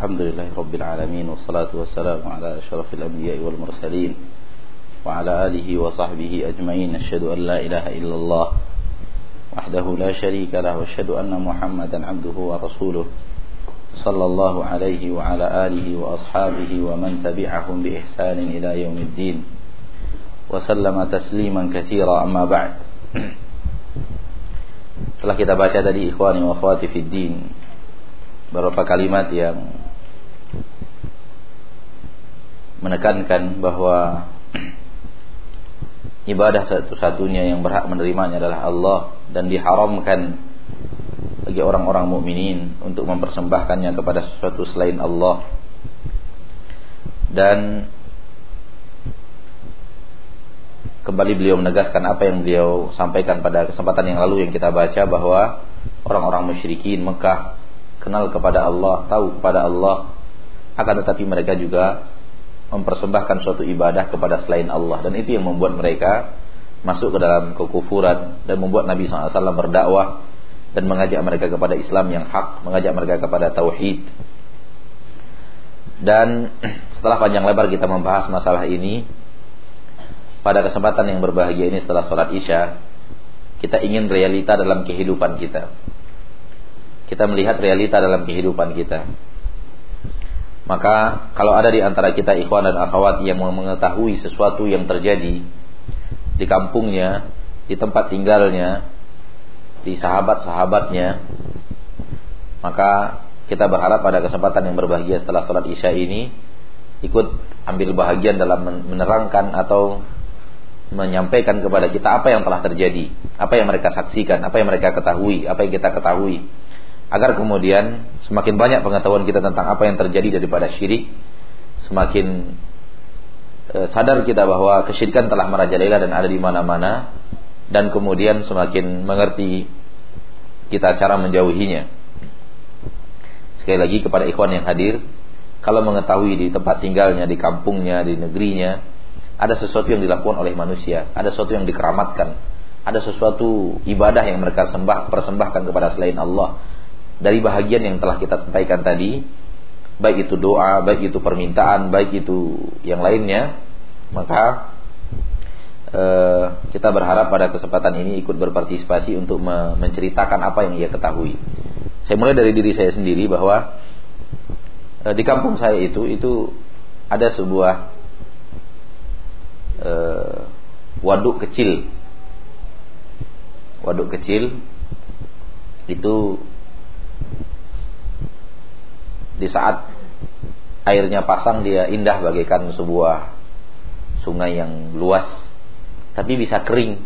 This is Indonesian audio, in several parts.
الحمد لله رب العالمين والصلاة والسلام على أشرف الأنبياء والمرسلين وعلى آله وصحبه أجمعين. أشهد أن لا إله إلا الله وحده لا شريك له وأشهد أن محمدا عبده ورسوله صلى الله عليه وعلى آله وأصحابه ومن تبعهم بإحسان إلى يوم الدين. وسلم تسليما كثيرا أما بعد. Setelah kita baca tadi ikhwani wa akhwati fid din beberapa kalimat yang menekankan bahwa ibadah satu-satunya yang berhak menerimanya adalah Allah dan diharamkan bagi orang-orang mukminin untuk mempersembahkannya kepada sesuatu selain Allah. Dan kembali beliau menegaskan apa yang beliau sampaikan pada kesempatan yang lalu yang kita baca bahwa orang-orang musyrikin Mekah kenal kepada Allah, tahu kepada Allah, akan tetapi mereka juga mempersembahkan suatu ibadah kepada selain Allah. Dan itu yang membuat mereka masuk ke dalam kekufuran dan membuat Nabi SAW berdakwah dan mengajak mereka kepada Islam yang hak, mengajak mereka kepada tauhid. Dan setelah panjang lebar kita membahas masalah ini, pada kesempatan yang berbahagia ini setelah sholat isya kita ingin realita dalam kehidupan kita. Kita melihat realita dalam kehidupan kita maka kalau ada di antara kita ikhwan dan akhwat yang mengetahui sesuatu yang terjadi di kampungnya di tempat tinggalnya di sahabat-sahabatnya maka kita berharap pada kesempatan yang berbahagia setelah sholat isya ini ikut ambil bahagian dalam menerangkan atau menyampaikan kepada kita apa yang telah terjadi, apa yang mereka saksikan, apa yang mereka ketahui, apa yang kita ketahui. Agar kemudian semakin banyak pengetahuan kita tentang apa yang terjadi daripada syirik, semakin eh, sadar kita bahwa kesyirikan telah merajalela dan ada di mana-mana dan kemudian semakin mengerti kita cara menjauhinya. Sekali lagi kepada ikhwan yang hadir, kalau mengetahui di tempat tinggalnya, di kampungnya, di negerinya, ada sesuatu yang dilakukan oleh manusia, ada sesuatu yang dikeramatkan, ada sesuatu ibadah yang mereka sembah persembahkan kepada selain Allah. Dari bahagian yang telah kita sampaikan tadi, baik itu doa, baik itu permintaan, baik itu yang lainnya, maka eh, kita berharap pada kesempatan ini ikut berpartisipasi untuk menceritakan apa yang ia ketahui. Saya mulai dari diri saya sendiri bahwa eh, di kampung saya itu itu ada sebuah uh, waduk kecil. Waduk kecil itu di saat airnya pasang dia indah bagaikan sebuah sungai yang luas tapi bisa kering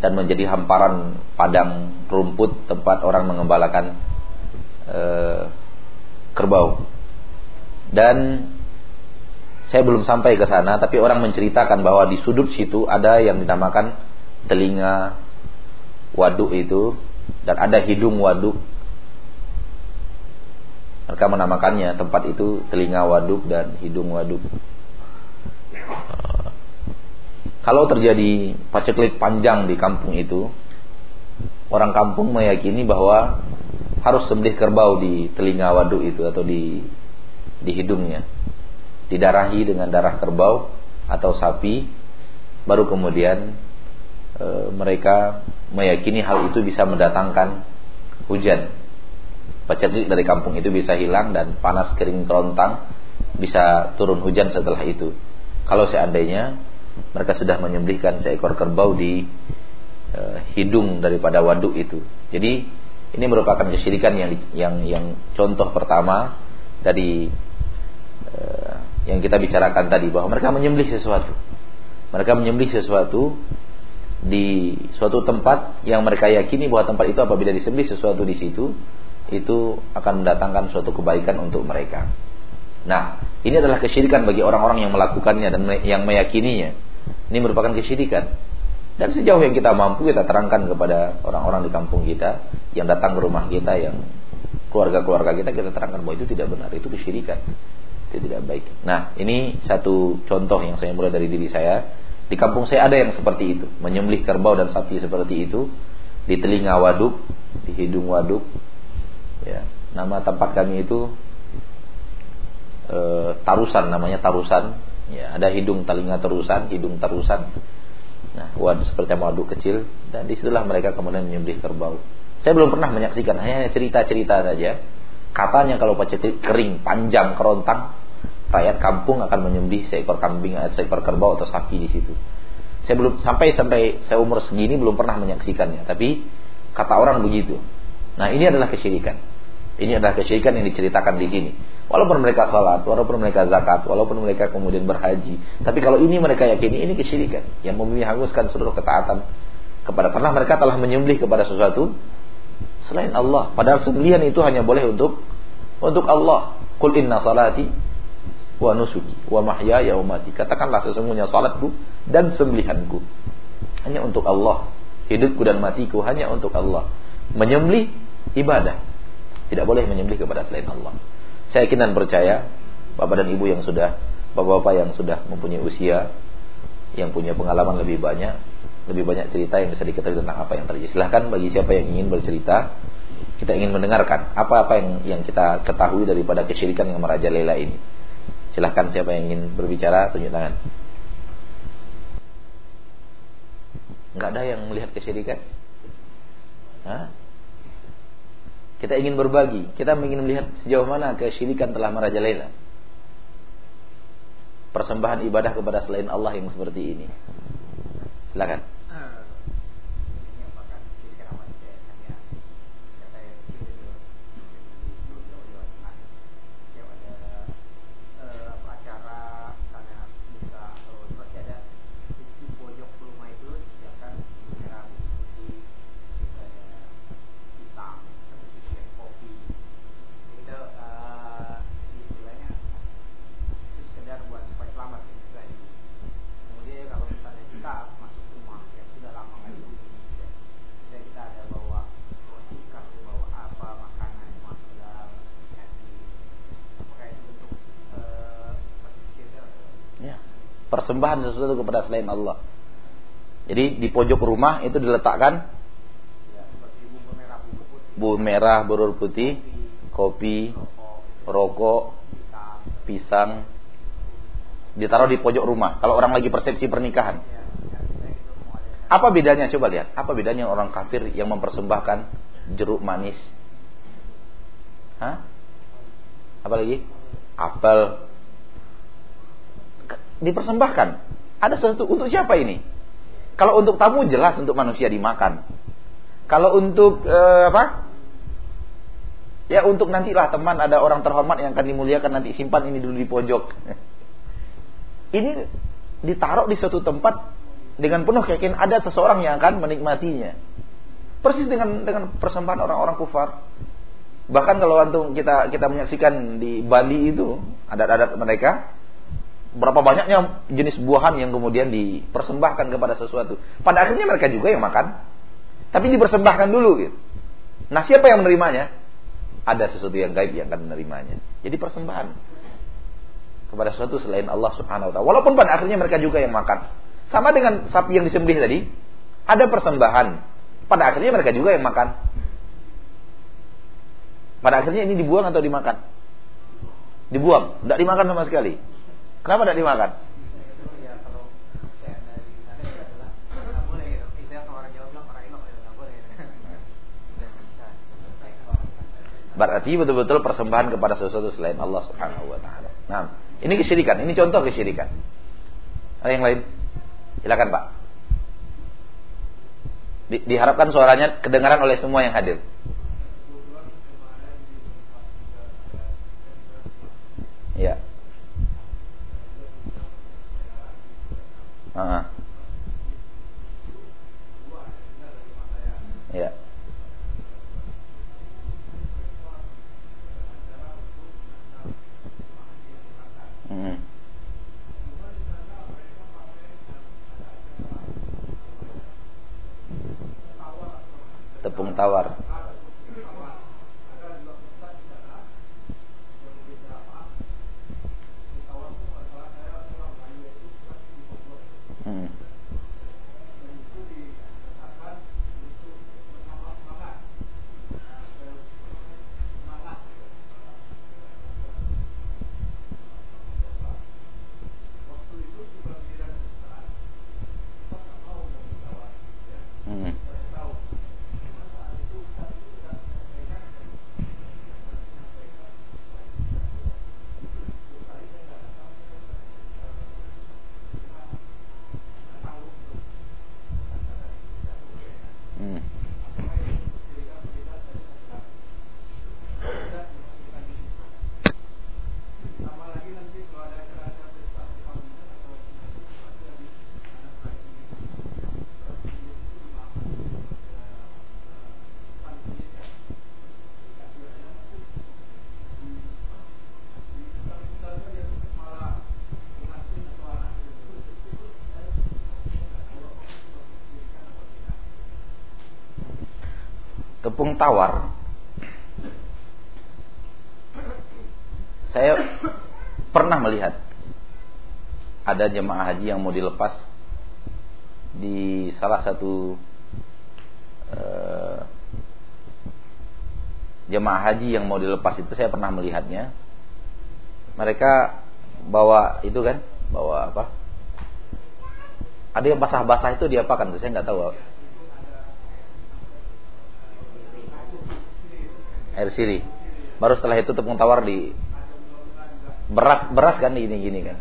dan menjadi hamparan padang rumput tempat orang mengembalakan uh, kerbau dan saya belum sampai ke sana, tapi orang menceritakan bahwa di sudut situ ada yang dinamakan telinga waduk itu dan ada hidung waduk. Mereka menamakannya. Tempat itu telinga waduk dan hidung waduk. Kalau terjadi paceklik panjang di kampung itu, orang kampung meyakini bahwa harus sembelih kerbau di telinga waduk itu atau di di hidungnya. Didarahi dengan darah kerbau atau sapi baru kemudian e, mereka meyakini hal itu bisa mendatangkan hujan paceklik dari kampung itu bisa hilang dan panas kering kerontang bisa turun hujan setelah itu kalau seandainya mereka sudah menyembelihkan seekor kerbau di e, hidung daripada waduk itu jadi ini merupakan kesyirikan yang yang yang contoh pertama dari e, yang kita bicarakan tadi bahwa mereka menyembelih sesuatu. Mereka menyembelih sesuatu di suatu tempat yang mereka yakini bahwa tempat itu apabila disembelih sesuatu di situ itu akan mendatangkan suatu kebaikan untuk mereka. Nah, ini adalah kesyirikan bagi orang-orang yang melakukannya dan yang meyakininya. Ini merupakan kesyirikan. Dan sejauh yang kita mampu kita terangkan kepada orang-orang di kampung kita yang datang ke rumah kita yang keluarga-keluarga kita kita terangkan bahwa itu tidak benar, itu kesyirikan itu tidak baik. Nah, ini satu contoh yang saya mulai dari diri saya. Di kampung saya ada yang seperti itu, menyembelih kerbau dan sapi seperti itu di telinga waduk, di hidung waduk. Ya, nama tempat kami itu e, tarusan namanya tarusan. Ya, ada hidung telinga terusan, hidung terusan. Nah, waduk seperti waduk kecil dan di situlah mereka kemudian menyembelih kerbau. Saya belum pernah menyaksikan, hanya cerita-cerita saja. Katanya kalau pacet kering, panjang, kerontang, rakyat kampung akan menyembelih seekor kambing, seekor kerbau atau sapi di situ. Saya belum sampai sampai saya umur segini belum pernah menyaksikannya, tapi kata orang begitu. Nah, ini adalah kesyirikan. Ini adalah kesyirikan yang diceritakan di sini. Walaupun mereka salat, walaupun mereka zakat, walaupun mereka kemudian berhaji. Tapi kalau ini mereka yakini ini kesyirikan yang menghanguskan seluruh ketaatan kepada karena mereka telah menyembelih kepada sesuatu selain Allah. Padahal sembelihan itu hanya boleh untuk untuk Allah. Qul inna salati wa nusuki wa mahyaya wa mati. Katakanlah sesungguhnya salatku dan sembelihanku hanya untuk Allah. Hidupku dan matiku hanya untuk Allah. Menyembelih ibadah. Tidak boleh menyembelih kepada selain Allah. Saya yakin dan percaya Bapak dan Ibu yang sudah Bapak-bapak yang sudah mempunyai usia Yang punya pengalaman lebih banyak Lebih banyak cerita yang bisa diketahui tentang apa yang terjadi Silahkan bagi siapa yang ingin bercerita Kita ingin mendengarkan Apa-apa yang, yang kita ketahui daripada kesyirikan yang merajalela ini Silahkan siapa yang ingin berbicara Tunjuk tangan Enggak ada yang melihat kesyirikan Hah? Kita ingin berbagi, kita ingin melihat sejauh mana kesyirikan telah merajalela. Persembahan ibadah kepada selain Allah yang seperti ini. Silakan. Persembahan sesuatu kepada selain Allah. Jadi di pojok rumah itu diletakkan bumbu merah, berur putih, kopi, rokok, pisang, ditaruh di pojok rumah. Kalau orang lagi persepsi pernikahan, apa bedanya? Coba lihat, apa bedanya orang kafir yang mempersembahkan jeruk manis? Hah? Apa lagi? Apel, dipersembahkan. Ada sesuatu untuk siapa ini? Kalau untuk tamu jelas untuk manusia dimakan. Kalau untuk uh, apa? Ya untuk nantilah teman ada orang terhormat yang akan dimuliakan nanti simpan ini dulu di pojok. ini ditaruh di suatu tempat dengan penuh keyakinan ada seseorang yang akan menikmatinya. Persis dengan dengan persembahan orang-orang kufar. Bahkan kalau antum kita kita menyaksikan di Bali itu adat-adat mereka berapa banyaknya jenis buahan yang kemudian dipersembahkan kepada sesuatu. Pada akhirnya mereka juga yang makan. Tapi dipersembahkan dulu gitu. Nah, siapa yang menerimanya? Ada sesuatu yang gaib yang akan menerimanya. Jadi persembahan kepada sesuatu selain Allah Subhanahu wa taala. Walaupun pada akhirnya mereka juga yang makan. Sama dengan sapi yang disembelih tadi, ada persembahan. Pada akhirnya mereka juga yang makan. Pada akhirnya ini dibuang atau dimakan? Dibuang, tidak dimakan sama sekali. Kenapa tidak dimakan? Berarti betul-betul persembahan kepada sesuatu selain Allah Subhanahu wa taala. Nah, ini kesyirikan, ini contoh kesyirikan. Ada yang lain? Silakan, Pak. Di, diharapkan suaranya kedengaran oleh semua yang hadir. Ya. Ya. Tepung tawar. Mm. Tepung tawar. Saya pernah melihat ada jemaah haji yang mau dilepas di salah satu uh, jemaah haji yang mau dilepas itu. Saya pernah melihatnya. Mereka bawa itu kan bawa apa? Ada yang basah-basah itu diapakan saya nggak tahu air siri baru setelah itu tepung tawar di beras beras kan gini gini kan.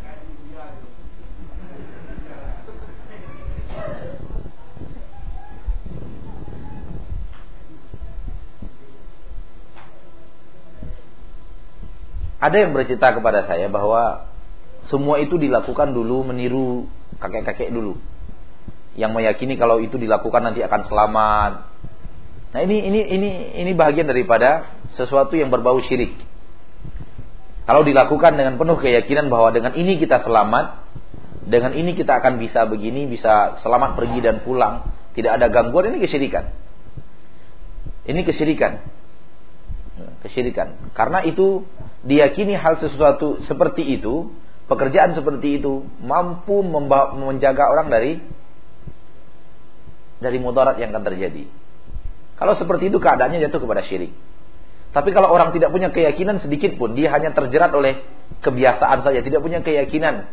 Ada yang bercerita kepada saya bahwa semua itu dilakukan dulu meniru kakek-kakek dulu. Yang meyakini kalau itu dilakukan nanti akan selamat. Nah ini ini ini ini bagian daripada sesuatu yang berbau syirik. Kalau dilakukan dengan penuh keyakinan bahwa dengan ini kita selamat, dengan ini kita akan bisa begini, bisa selamat pergi dan pulang, tidak ada gangguan, ini kesyirikan. Ini kesyirikan. Kesyirikan. Karena itu diyakini hal sesuatu seperti itu, pekerjaan seperti itu mampu menjaga orang dari dari mudarat yang akan terjadi. Kalau seperti itu keadaannya jatuh kepada syirik. Tapi kalau orang tidak punya keyakinan sedikit pun, dia hanya terjerat oleh kebiasaan saja, tidak punya keyakinan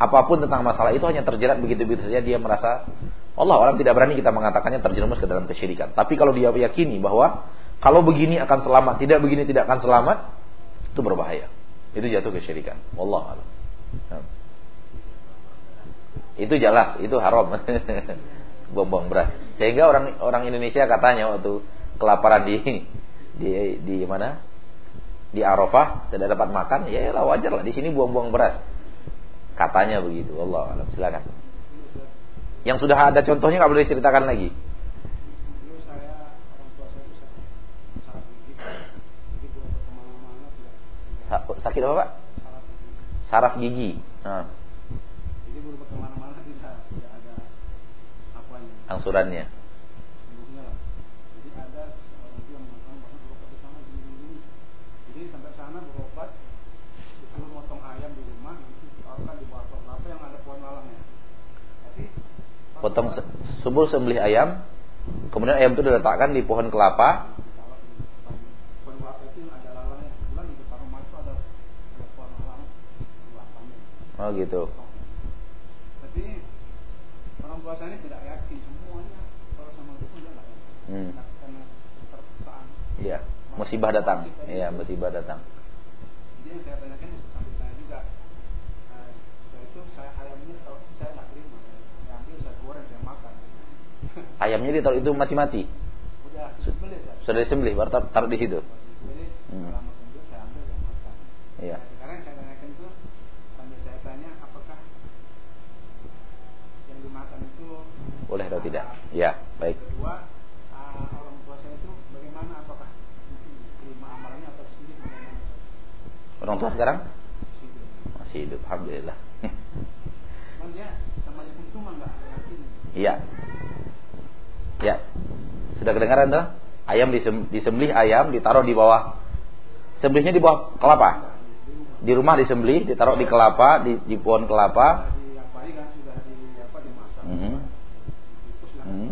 apa pun tentang masalah itu hanya terjerat begitu-begitu saja dia merasa Allah orang tidak berani kita mengatakannya terjerumus ke dalam kesyirikan. Tapi kalau dia yakini bahwa kalau begini akan selamat, tidak begini tidak akan selamat, itu berbahaya. Itu jatuh kesyirikan. Allah alam. Itu jelas, itu haram. Buang-buang beras. Sehingga orang orang Indonesia katanya waktu kelaparan di di di mana? Di Arafah tidak dapat makan ya lah wajar lah. Di sini buang-buang beras. Katanya begitu Allah alam silakan. Yang sudah ada contohnya nggak boleh ceritakan lagi? Sakit. Apa pak? Saraf gigi. Nah. Angsurannya potong subuh sembelih ayam, kemudian ayam itu diletakkan di pohon kelapa. Oh gitu. Jadi orang puasa ini Hmm. Iya, musibah datang. Iya, musibah datang. Jadi yang saya tanyakan ayamnya ditaruh itu mati-mati. Sudah disembelih, baru taruh, taruh di situ. Hmm. Iya. boleh atau tidak? Ya, baik. Kedua, orang puasa itu bagaimana? Apakah terima amalannya atau sendiri? Orang tua sekarang? Masih hidup, alhamdulillah. Iya. Ya. Sudah kedengaran tuh? Ayam disembelih ayam ditaruh di bawah sembelihnya di bawah kelapa. Di rumah disembelih, ditaruh di kelapa, di, di pohon kelapa. Hmm. Hmm.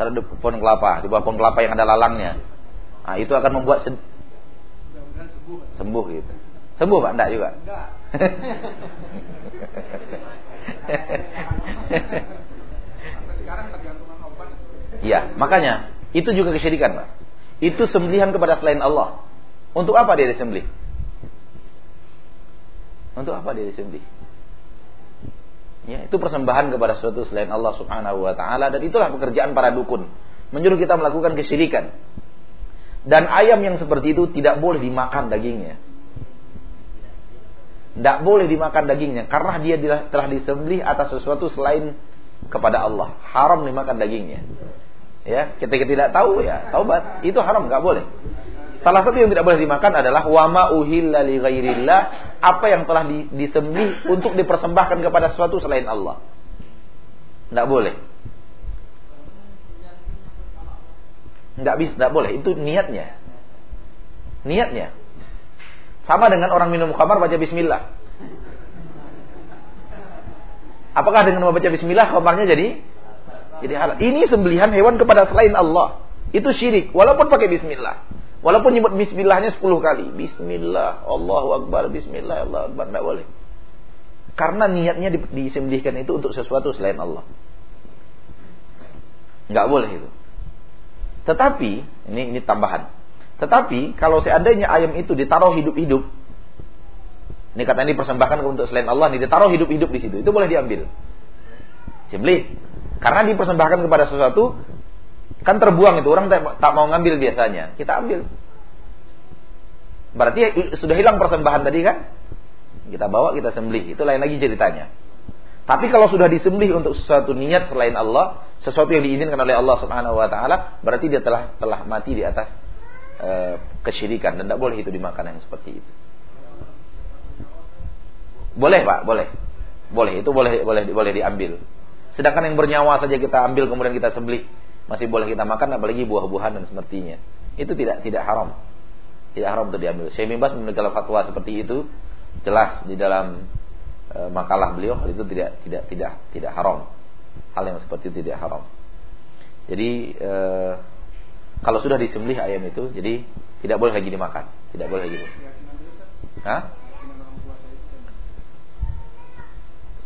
Taruh di pohon kelapa, di bawah pohon kelapa yang ada lalangnya. Nah, itu akan membuat sembuh gitu. Sembuh Pak? Enggak juga. Enggak. Iya, makanya itu juga kesyirikan, Pak. Itu sembelihan kepada selain Allah. Untuk apa dia disembelih? Untuk apa dia disembelih? Ya, itu persembahan kepada suatu selain Allah Subhanahu wa taala dan itulah pekerjaan para dukun, menyuruh kita melakukan kesyirikan. Dan ayam yang seperti itu tidak boleh dimakan dagingnya. Tidak boleh dimakan dagingnya karena dia telah disembelih atas sesuatu selain kepada Allah. Haram dimakan dagingnya. Ya, ketika tidak tahu ya taubat, itu haram nggak boleh. Salah satu yang tidak boleh dimakan adalah wama uhilla ghairillah, apa yang telah disembelih untuk dipersembahkan kepada sesuatu selain Allah. Tidak boleh. Enggak bisa, enggak boleh. Itu niatnya. Niatnya. Sama dengan orang minum khamar baca bismillah. Apakah dengan membaca bismillah khamarnya jadi jadi halal? Ini sembelihan hewan kepada selain Allah. Itu syirik walaupun pakai bismillah. Walaupun nyebut bismillahnya 10 kali. Bismillah, Allahu Akbar, bismillah, Allah Akbar. Tidak boleh. Karena niatnya disembelihkan itu untuk sesuatu selain Allah. Nggak boleh itu. Tetapi, ini ini tambahan. Tetapi, kalau seandainya ayam itu ditaruh hidup-hidup, ini kata ini persembahkan untuk selain Allah, ini ditaruh hidup-hidup di situ, itu boleh diambil. Sembelih. Karena dipersembahkan kepada sesuatu Kan terbuang itu orang tak, mau ngambil biasanya. Kita ambil. Berarti sudah hilang persembahan tadi kan? Kita bawa, kita sembelih. Itu lain lagi ceritanya. Tapi kalau sudah disembelih untuk sesuatu niat selain Allah, sesuatu yang diizinkan oleh Allah Subhanahu wa taala, berarti dia telah telah mati di atas e, kesyirikan dan tidak boleh itu dimakan yang seperti itu. Boleh, Pak, boleh. Boleh, itu boleh boleh boleh diambil. Sedangkan yang bernyawa saja kita ambil kemudian kita sembelih masih boleh kita makan apalagi buah-buahan dan sepertinya. Itu tidak tidak haram. Tidak haram untuk diambil. Syekh Mimbas memberikan fatwa seperti itu jelas di dalam makalah beliau hal itu tidak tidak tidak tidak haram. Hal yang seperti itu tidak haram. Jadi e, kalau sudah disembelih ayam itu jadi tidak boleh lagi dimakan, tidak boleh lagi. Hah?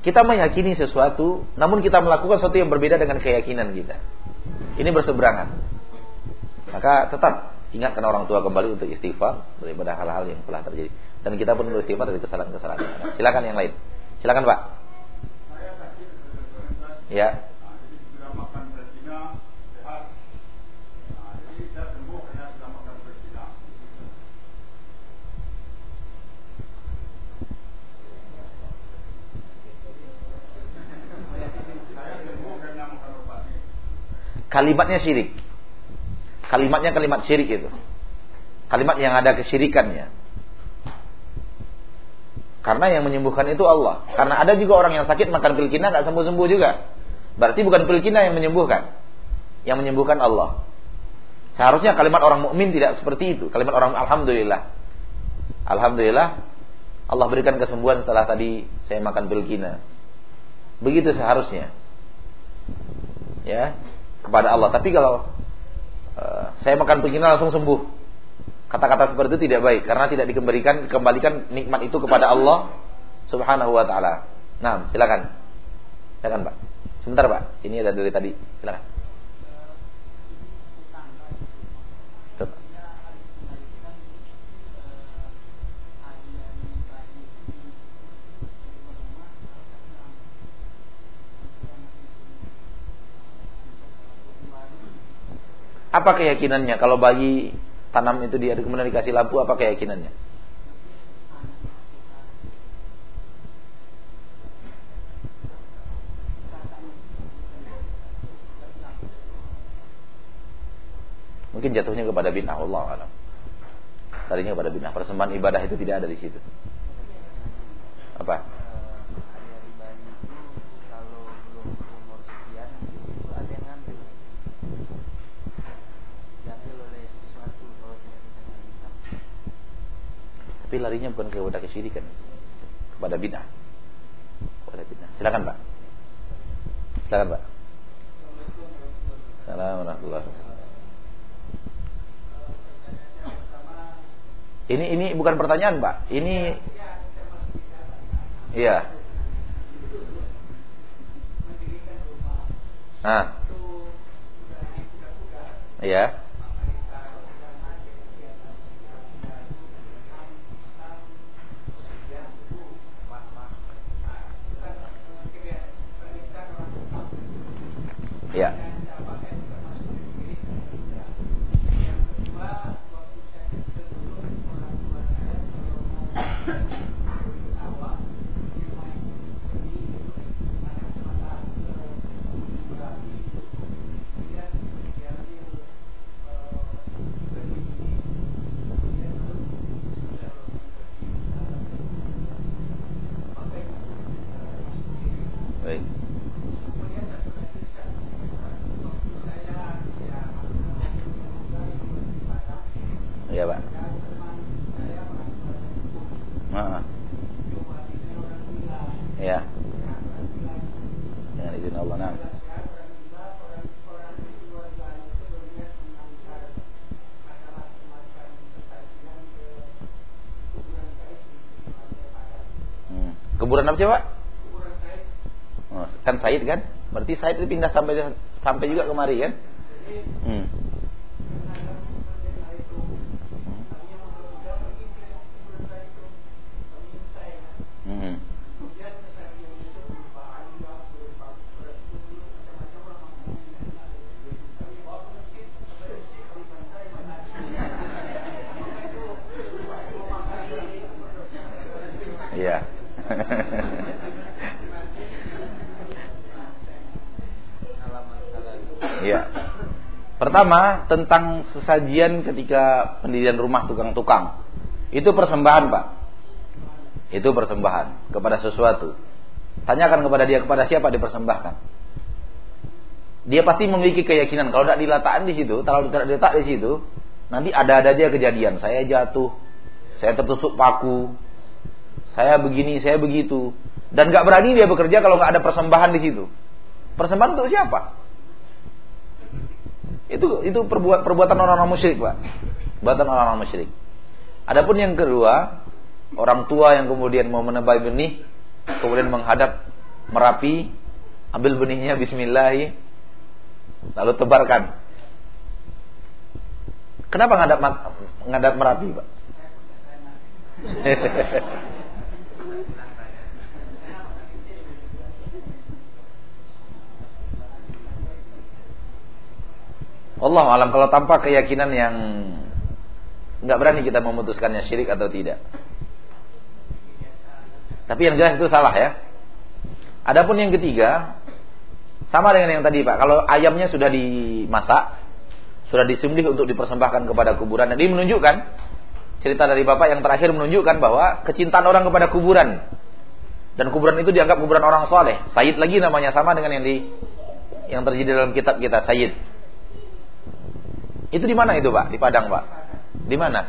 Kita meyakini sesuatu, namun kita melakukan sesuatu yang berbeda dengan keyakinan kita. Ini berseberangan. Maka tetap ingatkan orang tua kembali untuk istighfar daripada hal-hal yang telah terjadi. Dan kita pun untuk istighfar dari kesalahan-kesalahan. Silakan yang lain. Silakan Pak. Ya. kalimatnya syirik. Kalimatnya kalimat syirik itu. Kalimat yang ada kesyirikannya. Karena yang menyembuhkan itu Allah. Karena ada juga orang yang sakit makan pil kina nggak sembuh-sembuh juga. Berarti bukan pil kina yang menyembuhkan. Yang menyembuhkan Allah. Seharusnya kalimat orang mukmin tidak seperti itu. Kalimat orang alhamdulillah. Alhamdulillah Allah berikan kesembuhan setelah tadi saya makan pil kina. Begitu seharusnya. Ya, kepada Allah. Tapi kalau uh, saya makan begini langsung sembuh, kata-kata seperti itu tidak baik karena tidak dikembalikan dikembalikan nikmat itu kepada Allah Subhanahu wa taala. Nah, silakan. Silakan, Pak. Sebentar, Pak. Ini ada dari tadi. Silakan. Apa keyakinannya kalau bayi tanam itu dia kemudian dikasih lampu apa keyakinannya? Mungkin jatuhnya kepada bid'ah Allah alam. Tadinya kepada bid'ah. Persembahan ibadah itu tidak ada di situ. Larinya bukan kepada kesyirikan, kepada bid'ah. Kepada bid'ah. Silakan, Pak. Silakan, Pak. Assalamualaikum Ini ini bukan pertanyaan, Pak. Ini Iya. Nah. Iya. Kuburan apa coba? Oh, kan Said kan? Berarti Said itu pindah sampai sampai juga kemari kan? Hmm. Hmm. Iya. Iya. Pertama, tentang sesajian ketika pendirian rumah tukang-tukang. Itu persembahan, Pak. Itu persembahan kepada sesuatu. Tanyakan kepada dia kepada siapa dipersembahkan. Dia pasti memiliki keyakinan kalau tidak diletakkan di situ, kalau tidak diletak di situ, nanti ada-ada aja kejadian. Saya jatuh, saya tertusuk paku, saya begini, saya begitu. Dan gak berani dia bekerja kalau nggak ada persembahan di situ. Persembahan untuk siapa? Itu itu perbuat perbuatan orang-orang musyrik, Pak. Perbuatan orang-orang musyrik. Adapun yang kedua, orang tua yang kemudian mau menebang benih, kemudian menghadap Merapi, ambil benihnya bismillah, lalu tebarkan. Kenapa ngadap ngadap Merapi, Pak? Allah alam kalau tanpa keyakinan yang nggak berani kita memutuskannya syirik atau tidak. Tapi yang jelas itu salah ya. Adapun yang ketiga sama dengan yang tadi Pak. Kalau ayamnya sudah dimasak, sudah disembelih untuk dipersembahkan kepada kuburan. Jadi menunjukkan cerita dari Bapak yang terakhir menunjukkan bahwa kecintaan orang kepada kuburan dan kuburan itu dianggap kuburan orang soleh. Sayyid lagi namanya sama dengan yang di yang terjadi dalam kitab kita Sayyid. Itu di mana itu Pak? Di Padang Pak? Di mana?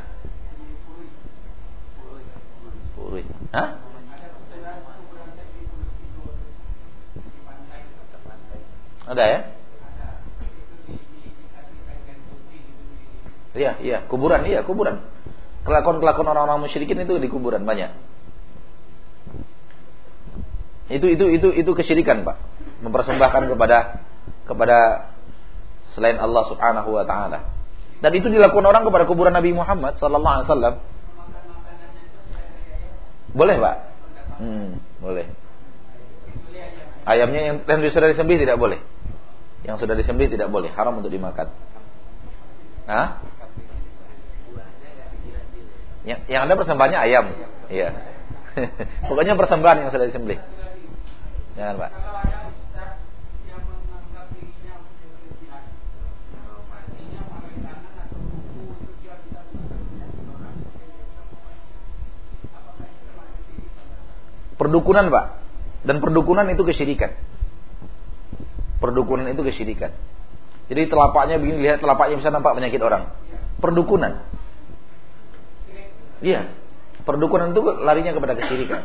Puri. Hah? Ada ya? Iya, iya, kuburan, iya, kuburan. Kelakuan-kelakuan orang-orang musyrikin itu di kuburan banyak. Itu itu itu itu kesyirikan, Pak. Mempersembahkan kepada kepada selain Allah Subhanahu wa taala. Dan itu dilakukan orang kepada kuburan Nabi Muhammad sallallahu alaihi wasallam. Boleh, Pak? Hmm, boleh. Ayamnya yang, yang sudah disembelih tidak boleh. Yang sudah disembelih tidak boleh, haram untuk dimakan. Hah? Yang, yang ada persembahannya ayam. Iya. Pokoknya persembahan yang sudah disembelih. Jangan, Pak. Perdukunan Pak. Dan perdukunan itu kesyirikan. Perdukunan itu kesyirikan. Jadi telapaknya begini, lihat telapaknya bisa nampak penyakit orang. Perdukunan. Iya. Perdukunan itu larinya kepada kesyirikan.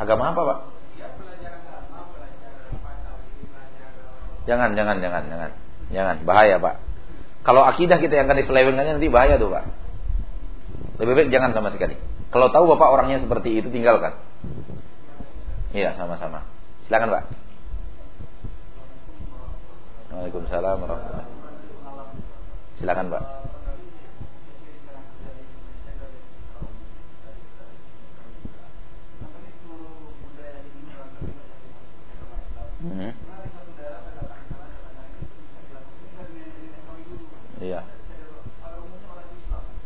Agama apa, Pak? Jangan, jangan, jangan, jangan. Jangan, bahaya, Pak. Kalau akidah kita yang akan diselewengkannya nanti bahaya tuh Pak. Lebih baik jangan sama sekali. Kalau tahu Bapak orangnya seperti itu tinggalkan. Iya, sama-sama. Silakan Pak. Waalaikumsalam warahmatullahi Silakan Pak. Hmm. Iya.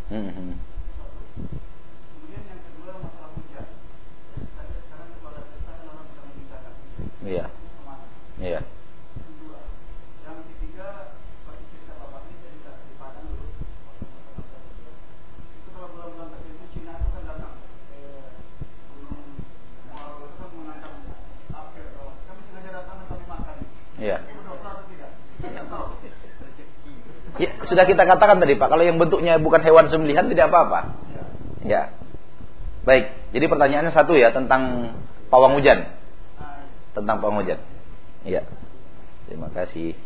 Hmm, hmm. Iya. Iya. Iya. Ya, sudah kita katakan tadi Pak, kalau yang bentuknya bukan hewan sembelihan tidak apa-apa. Ya. Baik, jadi pertanyaannya satu ya tentang pawang hujan. Tentang pawang hujan. Iya. Terima kasih.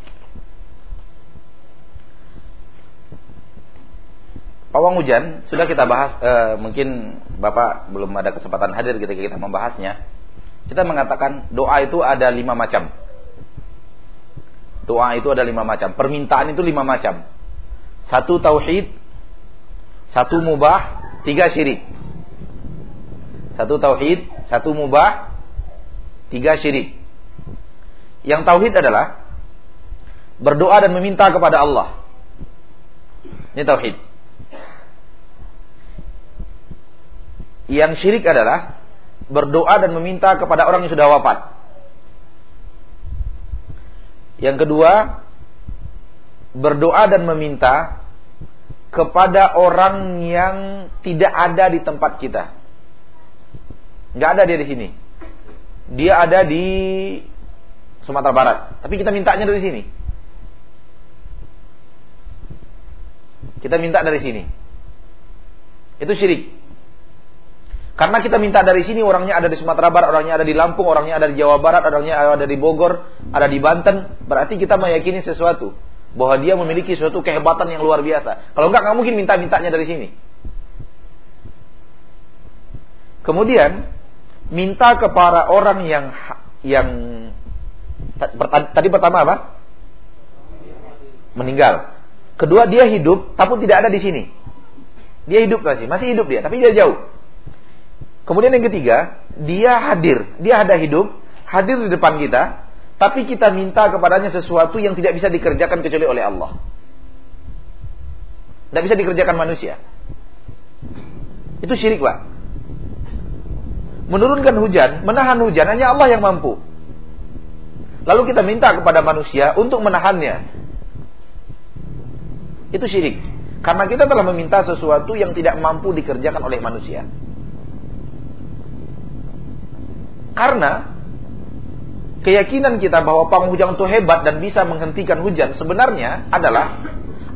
Pawang hujan sudah kita bahas e, mungkin Bapak belum ada kesempatan hadir ketika kita membahasnya. Kita mengatakan doa itu ada lima macam. Doa itu ada lima macam. Permintaan itu lima macam. Satu tauhid, satu mubah, tiga syirik. Satu tauhid, satu mubah, tiga syirik. Yang tauhid adalah berdoa dan meminta kepada Allah. Ini tauhid. Yang syirik adalah berdoa dan meminta kepada orang yang sudah wafat. Yang kedua, berdoa dan meminta kepada orang yang tidak ada di tempat kita. Nggak ada dia di sini. Dia ada di Sumatera Barat. Tapi kita mintanya dari sini. Kita minta dari sini. Itu syirik. Karena kita minta dari sini orangnya ada di Sumatera Barat, orangnya ada di Lampung, orangnya ada di Jawa Barat, orangnya ada di Bogor, ada di Banten, berarti kita meyakini sesuatu bahwa dia memiliki suatu kehebatan yang luar biasa. Kalau enggak nggak mungkin minta-mintanya dari sini. Kemudian minta kepada orang yang yang tadi pertama apa? Meninggal. Kedua dia hidup tapi tidak ada di sini. Dia hidup masih, masih hidup dia, tapi dia jauh. Kemudian yang ketiga, dia hadir, dia ada hidup, hadir di depan kita, tapi kita minta kepadanya sesuatu yang tidak bisa dikerjakan kecuali oleh Allah. Tidak bisa dikerjakan manusia. Itu syirik, Pak. Menurunkan hujan, menahan hujan hanya Allah yang mampu. Lalu kita minta kepada manusia untuk menahannya. Itu syirik. Karena kita telah meminta sesuatu yang tidak mampu dikerjakan oleh manusia. Karena keyakinan kita bahwa penghujan itu hebat dan bisa menghentikan hujan sebenarnya adalah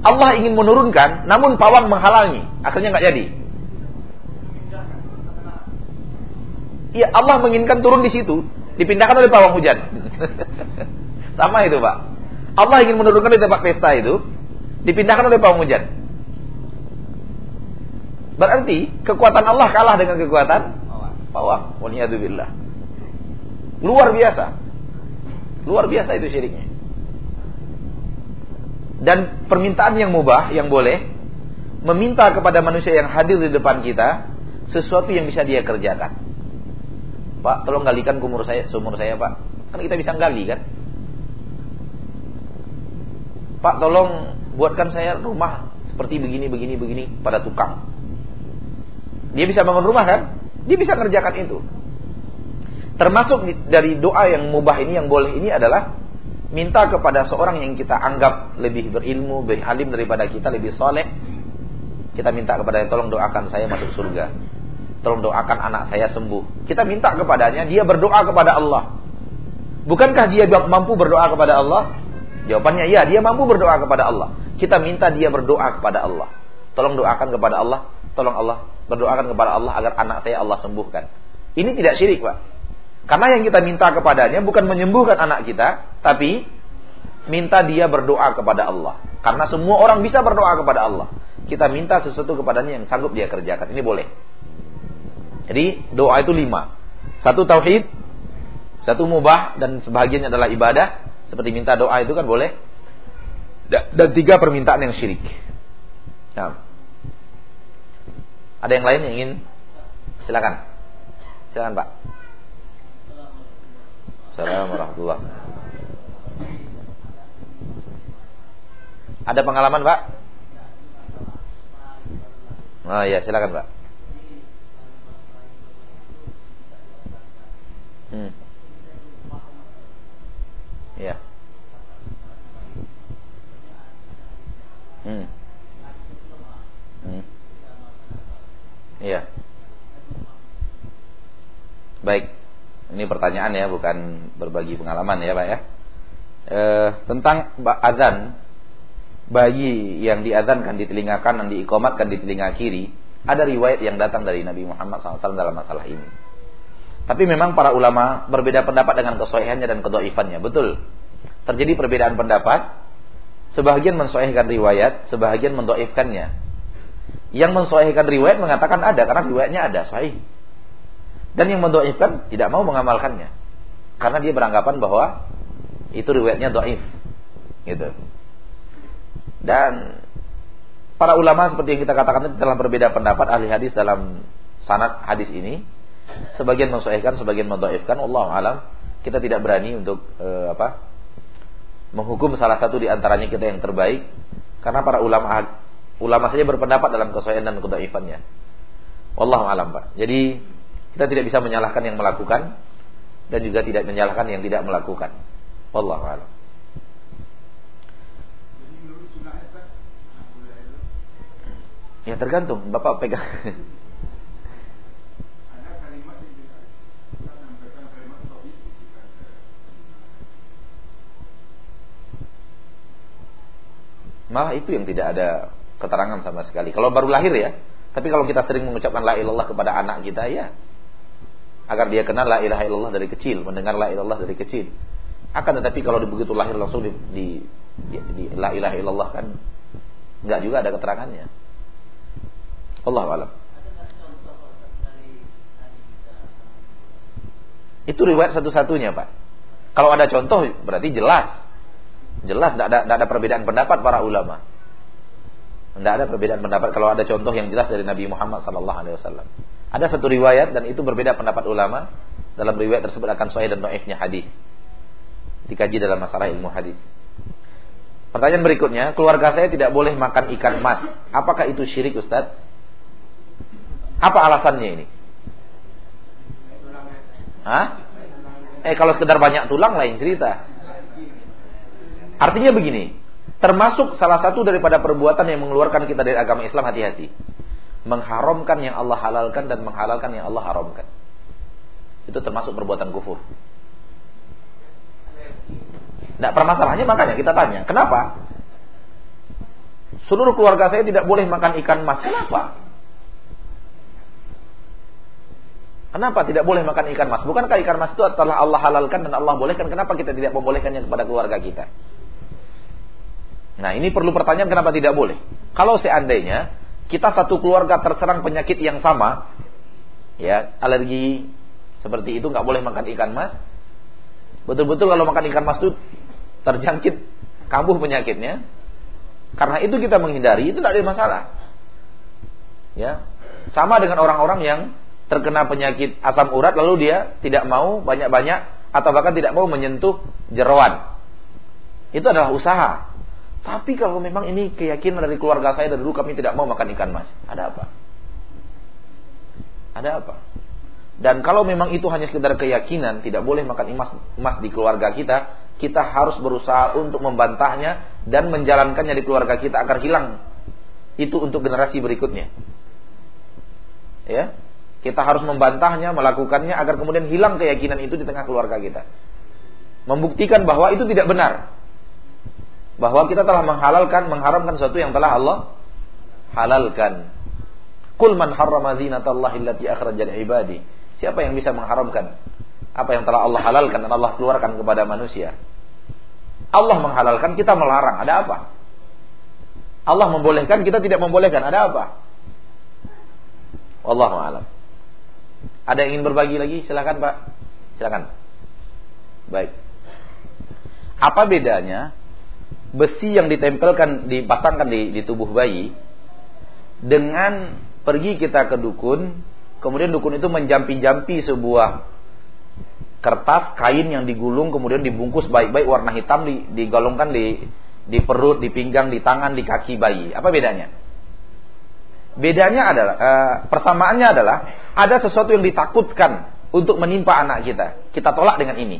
Allah ingin menurunkan namun pawang menghalangi. Akhirnya nggak jadi. Iya, Allah menginginkan turun di situ, dipindahkan oleh pawang hujan. Sama itu, Pak. Allah ingin menurunkan di tempat pesta itu, dipindahkan oleh pawang hujan. Berarti kekuatan Allah kalah dengan kekuatan pawang. Waliyadzubillah. Luar biasa. Luar biasa itu syiriknya. Dan permintaan yang mubah, yang boleh, meminta kepada manusia yang hadir di depan kita, sesuatu yang bisa dia kerjakan. Pak, tolong galikan kumur saya, sumur saya, Pak. Kan kita bisa gali, kan? Pak, tolong buatkan saya rumah seperti begini, begini, begini pada tukang. Dia bisa bangun rumah, kan? Dia bisa kerjakan itu. Termasuk dari doa yang mubah ini yang boleh ini adalah minta kepada seorang yang kita anggap lebih berilmu, lebih halim daripada kita, lebih soleh. Kita minta kepada dia, tolong doakan saya masuk surga. Tolong doakan anak saya sembuh. Kita minta kepadanya, dia berdoa kepada Allah. Bukankah dia mampu berdoa kepada Allah? Jawabannya ya, dia mampu berdoa kepada Allah. Kita minta dia berdoa kepada Allah. Tolong doakan kepada Allah, tolong Allah berdoakan kepada Allah agar anak saya Allah sembuhkan. Ini tidak syirik, Pak. Karena yang kita minta kepadanya bukan menyembuhkan anak kita, tapi minta dia berdoa kepada Allah. Karena semua orang bisa berdoa kepada Allah. Kita minta sesuatu kepadanya yang sanggup dia kerjakan. Ini boleh. Jadi doa itu lima. Satu tauhid, satu mubah dan sebagiannya adalah ibadah. Seperti minta doa itu kan boleh. Dan tiga permintaan yang syirik. Nah. Ada yang lain yang ingin? Silakan. Silakan Pak. Assalamualaikum warahmatullahi Ada pengalaman Pak? Oh ya silakan Pak. Hmm. Ya. Hmm. Hmm. Iya. Baik. Ini pertanyaan ya, bukan berbagi pengalaman ya Pak ya. E, tentang azan bayi yang diazankan di telinga kanan diikomatkan di telinga kiri, ada riwayat yang datang dari Nabi Muhammad SAW dalam masalah ini. Tapi memang para ulama berbeda pendapat dengan kesohihannya dan kedoifannya. Betul. Terjadi perbedaan pendapat. Sebagian mensohihkan riwayat, sebagian mendoifkannya. Yang mensohihkan riwayat mengatakan ada karena riwayatnya ada, sahih. Dan yang mendoifkan tidak mau mengamalkannya. Karena dia beranggapan bahwa itu riwayatnya doif. Gitu. Dan para ulama seperti yang kita katakan telah berbeda pendapat ahli hadis dalam sanad hadis ini sebagian mensoehkan, sebagian mendoifkan. Allah alam, kita tidak berani untuk e, apa menghukum salah satu di antaranya kita yang terbaik, karena para ulama ulama saja berpendapat dalam kesoehan dan kedoifannya. Allah alam pak. Jadi kita tidak bisa menyalahkan yang melakukan dan juga tidak menyalahkan yang tidak melakukan. Allah alam. Ya tergantung, Bapak pegang. Malah itu yang tidak ada keterangan sama sekali. Kalau baru lahir ya. Tapi kalau kita sering mengucapkan la ilallah kepada anak kita ya. Agar dia kenal la ilaha illallah dari kecil. Mendengar la ilallah dari kecil. Akan tetapi kalau begitu lahir langsung di, di, di, di la ilaha illallah kan. Enggak juga ada keterangannya. Allah alam. Itu riwayat satu-satunya Pak. Kalau ada contoh berarti jelas. Jelas tidak ada, ada perbedaan pendapat para ulama. Tidak ada perbedaan pendapat kalau ada contoh yang jelas dari Nabi Muhammad Wasallam. Ada satu riwayat dan itu berbeda pendapat ulama dalam riwayat tersebut akan sahih dan dhaifnya hadis. Dikaji dalam masalah ilmu hadis. Pertanyaan berikutnya, keluarga saya tidak boleh makan ikan mas. Apakah itu syirik Ustaz? Apa alasannya ini? Hah? Eh kalau sekedar banyak tulang lain cerita. Artinya begini, termasuk salah satu daripada perbuatan yang mengeluarkan kita dari agama Islam hati-hati. Mengharamkan yang Allah halalkan dan menghalalkan yang Allah haramkan. Itu termasuk perbuatan kufur. Nah, permasalahannya makanya kita tanya, kenapa? Seluruh keluarga saya tidak boleh makan ikan mas. Kenapa? Kenapa tidak boleh makan ikan mas? Bukankah ikan mas itu adalah Allah halalkan dan Allah bolehkan? Kenapa kita tidak membolehkannya kepada keluarga kita? Nah ini perlu pertanyaan kenapa tidak boleh. Kalau seandainya kita satu keluarga terserang penyakit yang sama, ya alergi seperti itu nggak boleh makan ikan mas. Betul-betul kalau makan ikan mas itu terjangkit kambuh penyakitnya. Karena itu kita menghindari itu tidak ada masalah. Ya, sama dengan orang-orang yang terkena penyakit asam urat lalu dia tidak mau banyak-banyak atau bahkan tidak mau menyentuh jeroan. Itu adalah usaha. Tapi kalau memang ini keyakinan dari keluarga saya dari dulu kami tidak mau makan ikan mas, ada apa? Ada apa? Dan kalau memang itu hanya sekedar keyakinan, tidak boleh makan emas, emas di keluarga kita, kita harus berusaha untuk membantahnya dan menjalankannya di keluarga kita agar hilang itu untuk generasi berikutnya. Ya, kita harus membantahnya, melakukannya agar kemudian hilang keyakinan itu di tengah keluarga kita. Membuktikan bahwa itu tidak benar bahwa kita telah menghalalkan, mengharamkan sesuatu yang telah Allah halalkan. Kul man harrama zinatallahi allati akhrajal ibadi. Siapa yang bisa mengharamkan apa yang telah Allah halalkan dan Allah keluarkan kepada manusia? Allah menghalalkan, kita melarang. Ada apa? Allah membolehkan, kita tidak membolehkan. Ada apa? Wallahu a'lam. Ada yang ingin berbagi lagi? Silakan, Pak. Silakan. Baik. Apa bedanya besi yang ditempelkan dipasangkan di, di tubuh bayi dengan pergi kita ke dukun kemudian dukun itu menjampi-jampi sebuah kertas kain yang digulung kemudian dibungkus baik-baik warna hitam di, digolongkan di di perut, di pinggang, di tangan, di kaki bayi. Apa bedanya? Bedanya adalah e, persamaannya adalah ada sesuatu yang ditakutkan untuk menimpa anak kita. Kita tolak dengan ini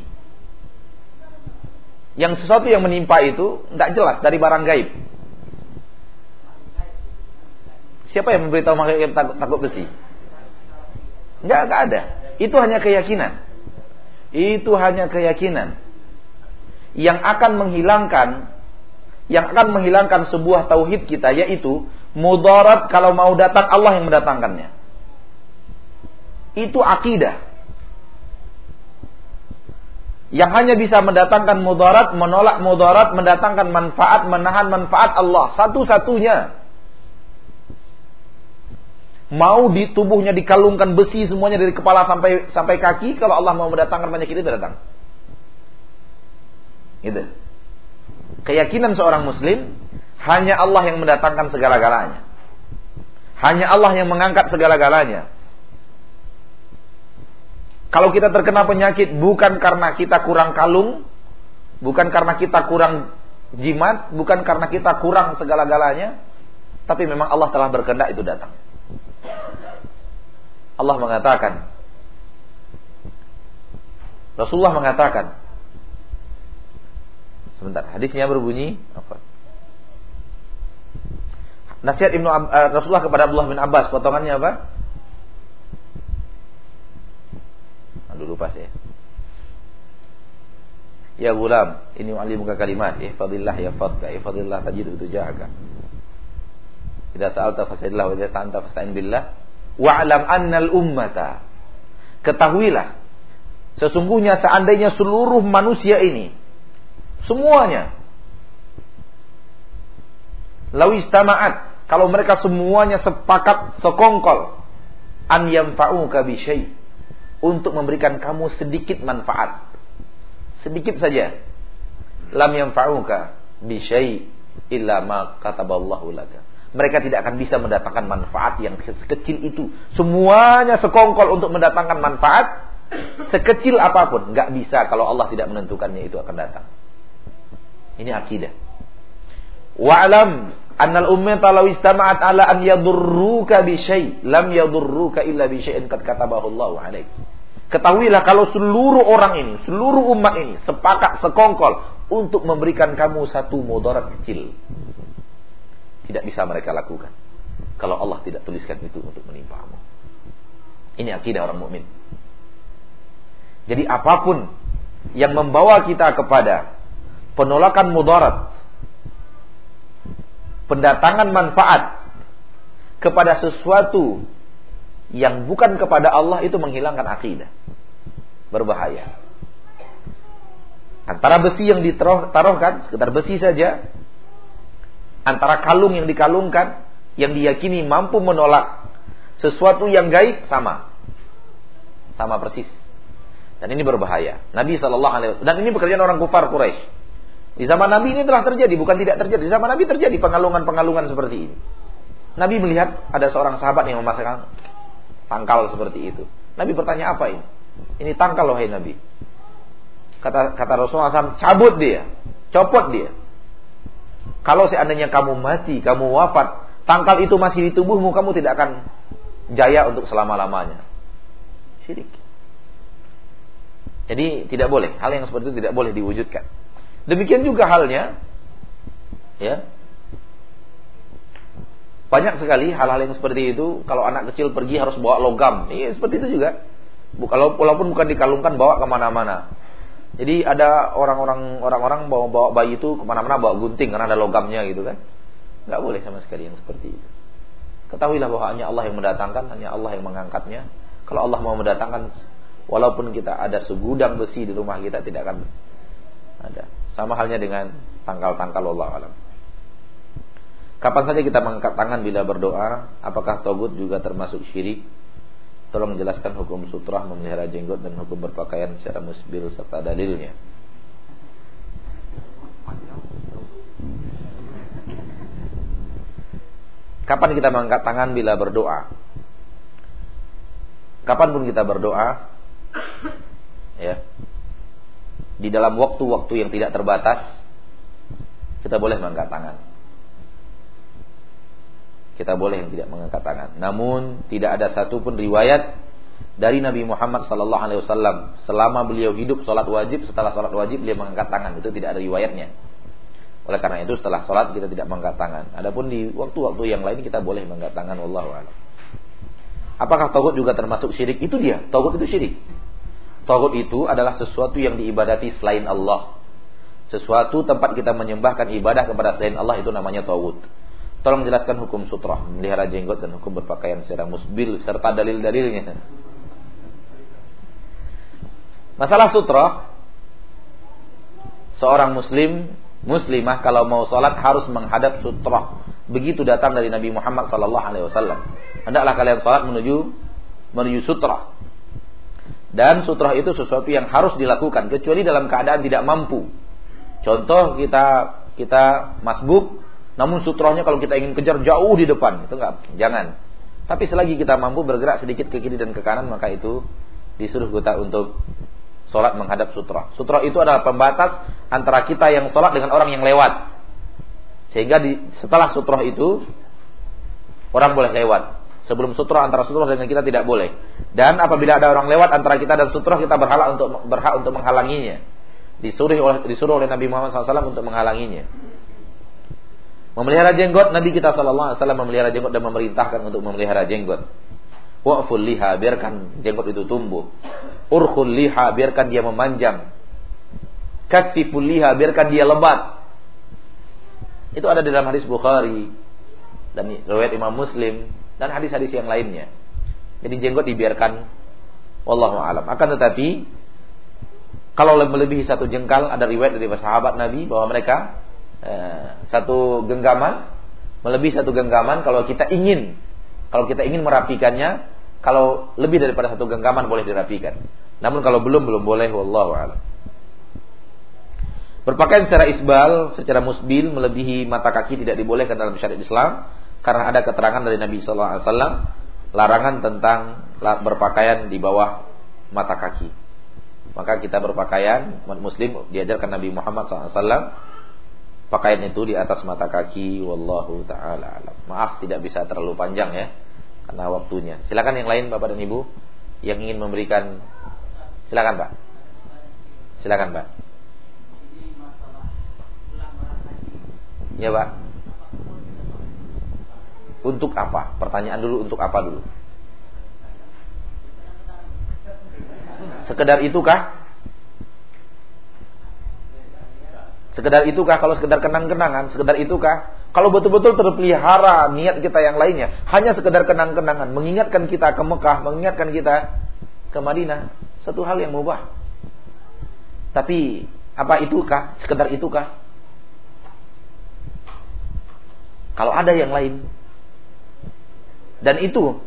yang sesuatu yang menimpa itu tidak jelas dari barang gaib. Siapa yang memberitahu makhluk takut, takut besi? Enggak ada. Itu hanya keyakinan. Itu hanya keyakinan yang akan menghilangkan yang akan menghilangkan sebuah tauhid kita yaitu mudarat kalau mau datang Allah yang mendatangkannya. Itu akidah. Yang hanya bisa mendatangkan mudarat, menolak mudarat, mendatangkan manfaat, menahan manfaat Allah. Satu-satunya. Mau di tubuhnya dikalungkan besi semuanya dari kepala sampai sampai kaki, kalau Allah mau mendatangkan penyakit itu datang. Gitu. Keyakinan seorang muslim hanya Allah yang mendatangkan segala-galanya. Hanya Allah yang mengangkat segala-galanya. Kalau kita terkena penyakit bukan karena kita kurang kalung, bukan karena kita kurang jimat, bukan karena kita kurang segala-galanya, tapi memang Allah telah berkehendak itu datang. Allah mengatakan Rasulullah mengatakan Sebentar, hadisnya berbunyi apa? Nasihat Ibnu uh, Rasulullah kepada Abdullah bin Abbas, potongannya apa? Aduh lupa saya. Ya gulam, ini muka kalimat, ihfadillah ya fadka, ihfadillah tajid tujahaka. Idza sa'alta fas'alillah wa idza sta'anta fasta'in billah. Wa'lam annal ummata. Ketahuilah sesungguhnya seandainya seluruh manusia ini Semuanya. Lawis tama'at. Kalau mereka semuanya sepakat, sekongkol. An yamfa'uka bisyai. Untuk memberikan kamu sedikit manfaat. Sedikit saja. Lam yamfa'uka bisyai. Illa ma kataballahu laka. Mereka tidak akan bisa mendatangkan manfaat yang sekecil itu. Semuanya sekongkol untuk mendatangkan manfaat. Sekecil apa pun. Nggak bisa kalau Allah tidak menentukannya itu akan datang. Ini akidah. Wa'lam annal ummata law istama'at ala an yadurruka bi syai' lam yadurruka illa bi syai'in qad katabahu Allah 'alaik. Ketahuilah kalau seluruh orang ini, seluruh umat ini sepakat sekongkol untuk memberikan kamu satu mudarat kecil. Tidak bisa mereka lakukan kalau Allah tidak tuliskan itu untuk menimpamu. Ini akidah orang mukmin. Jadi apa pun yang membawa kita kepada penolakan mudarat, pendatangan manfaat kepada sesuatu yang bukan kepada Allah itu menghilangkan akidah. Berbahaya. Antara besi yang ditaruhkan, sekitar besi saja, antara kalung yang dikalungkan, yang diyakini mampu menolak sesuatu yang gaib sama. Sama persis. Dan ini berbahaya. Nabi Wasallam dan ini pekerjaan orang kufar Quraisy. Di zaman Nabi ini telah terjadi, bukan tidak terjadi. Di zaman Nabi terjadi pengalungan-pengalungan seperti ini. Nabi melihat ada seorang sahabat yang memasakkan tangkal seperti itu. Nabi bertanya apa ini? Ini tangkal wahai Nabi. Kata kata Rasulullah SAW, cabut dia, copot dia. Kalau seandainya kamu mati, kamu wafat, tangkal itu masih di tubuhmu, kamu tidak akan jaya untuk selama-lamanya. Syirik. Jadi tidak boleh, hal yang seperti itu tidak boleh diwujudkan. Demikian juga halnya ya. Banyak sekali hal-hal yang seperti itu kalau anak kecil pergi harus bawa logam. Iya, seperti itu juga. Kalau walaupun bukan dikalungkan bawa ke mana-mana. Jadi ada orang-orang orang-orang bawa bawa bayi itu ke mana-mana bawa gunting karena ada logamnya gitu kan. Nggak boleh sama sekali yang seperti itu. Ketahuilah bahwa hanya Allah yang mendatangkan, hanya Allah yang mengangkatnya. Kalau Allah mau mendatangkan, walaupun kita ada segudang besi di rumah kita tidak akan ada. Sama halnya dengan tangkal-tangkal Allah alam. Kapan saja kita mengangkat tangan bila berdoa, apakah togut juga termasuk syirik? Tolong jelaskan hukum sutrah memelihara jenggot dan hukum berpakaian secara musbil serta dalilnya. Kapan kita mengangkat tangan bila berdoa? Kapan pun kita berdoa, ya, di dalam waktu-waktu yang tidak terbatas kita boleh mengangkat tangan. Kita boleh yang tidak mengangkat tangan. Namun tidak ada satupun riwayat dari Nabi Muhammad sallallahu alaihi wasallam selama beliau hidup salat wajib setelah salat wajib beliau mengangkat tangan itu tidak ada riwayatnya. Oleh karena itu setelah salat kita tidak mengangkat tangan. Adapun di waktu-waktu yang lain kita boleh mengangkat tangan a'lam. Apakah tauhid juga termasuk syirik? Itu dia, tauhid itu syirik. Tauhid itu adalah sesuatu yang diibadati selain Allah. sesuatu tempat kita menyembahkan ibadah kepada selain Allah itu namanya tawud. Tolong jelaskan hukum sutra, melihara jenggot dan hukum berpakaian secara musbil serta dalil-dalilnya. Masalah sutra, seorang muslim, muslimah kalau mau sholat harus menghadap sutra. Begitu datang dari Nabi Muhammad wasallam. Hendaklah kalian sholat menuju menuju sutra. Dan sutra itu sesuatu yang harus dilakukan kecuali dalam keadaan tidak mampu. Contoh kita kita masbuk namun sutrohnya kalau kita ingin kejar jauh di depan, itu enggak, jangan. Tapi selagi kita mampu bergerak sedikit ke kiri dan ke kanan, maka itu disuruh kita untuk sholat menghadap sutra. Sutra itu adalah pembatas antara kita yang sholat dengan orang yang lewat. Sehingga di, setelah sutra itu, orang boleh lewat. Sebelum sutra antara sutra dengan kita tidak boleh. Dan apabila ada orang lewat antara kita dan sutra, kita berhak untuk berhak untuk menghalanginya. Disuruh oleh disuruh oleh Nabi Muhammad SAW untuk menghalanginya. Memelihara jenggot Nabi kita sallallahu alaihi memelihara jenggot dan memerintahkan untuk memelihara jenggot. Wa'ful liha biarkan jenggot itu tumbuh. Urkhul liha biarkan dia memanjang. Katsiful liha biarkan dia lebat. Itu ada di dalam hadis Bukhari dan riwayat Imam Muslim dan hadis-hadis yang lainnya. Jadi jenggot dibiarkan wallahu alam. Akan tetapi kalau melebihi satu jengkal ada riwayat dari sahabat Nabi bahwa mereka Eh, satu genggaman melebihi satu genggaman kalau kita ingin kalau kita ingin merapikannya kalau lebih daripada satu genggaman boleh dirapikan namun kalau belum belum boleh wallahu a'lam Berpakaian secara isbal, secara musbil melebihi mata kaki tidak dibolehkan dalam syariat Islam karena ada keterangan dari Nabi sallallahu alaihi wasallam larangan tentang berpakaian di bawah mata kaki. Maka kita berpakaian muslim diajarkan Nabi Muhammad SAW pakaian itu di atas mata kaki wallahu taala alam. Maaf tidak bisa terlalu panjang ya karena waktunya. Silakan yang lain Bapak dan Ibu yang ingin memberikan silakan Pak. Silakan Pak. Ya Pak. Untuk apa? Pertanyaan dulu untuk apa dulu? Sekedar itukah? Sekedar itukah kalau sekedar kenang-kenangan, sekedar itukah? Kalau betul-betul terpelihara niat kita yang lainnya, hanya sekedar kenang-kenangan, mengingatkan kita ke Mekah, mengingatkan kita ke Madinah, satu hal yang mubah. Tapi apa itukah? Sekedar itukah? Kalau ada yang lain. Dan itu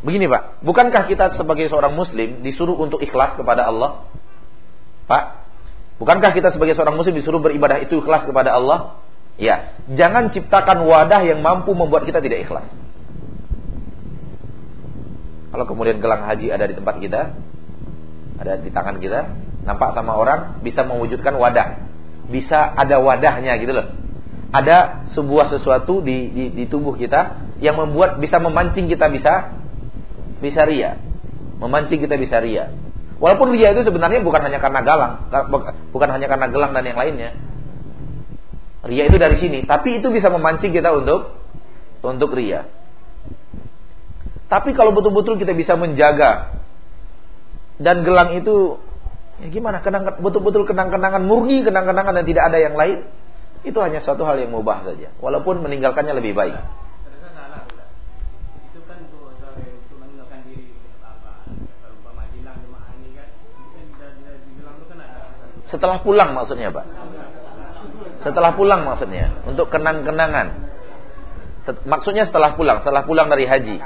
begini, Pak. Bukankah kita sebagai seorang muslim disuruh untuk ikhlas kepada Allah? Pak, Bukankah kita sebagai seorang muslim disuruh beribadah itu ikhlas kepada Allah? Ya, jangan ciptakan wadah yang mampu membuat kita tidak ikhlas. Kalau kemudian gelang haji ada di tempat kita, ada di tangan kita, nampak sama orang bisa mewujudkan wadah. Bisa ada wadahnya gitu loh. Ada sebuah sesuatu di, di, di tubuh kita yang membuat bisa memancing kita bisa bisa ria. Memancing kita bisa ria. Walaupun ria itu sebenarnya bukan hanya karena galang, bukan hanya karena gelang dan yang lainnya. Ria itu dari sini, tapi itu bisa memancing kita untuk untuk ria. Tapi kalau betul-betul kita bisa menjaga dan gelang itu ya gimana kenang betul-betul kenang-kenangan murni kenang-kenangan dan tidak ada yang lain itu hanya suatu hal yang mubah saja. Walaupun meninggalkannya lebih baik. Setelah pulang maksudnya Pak? Setelah pulang maksudnya Untuk kenang-kenangan. Maksudnya setelah pulang Setelah pulang dari haji.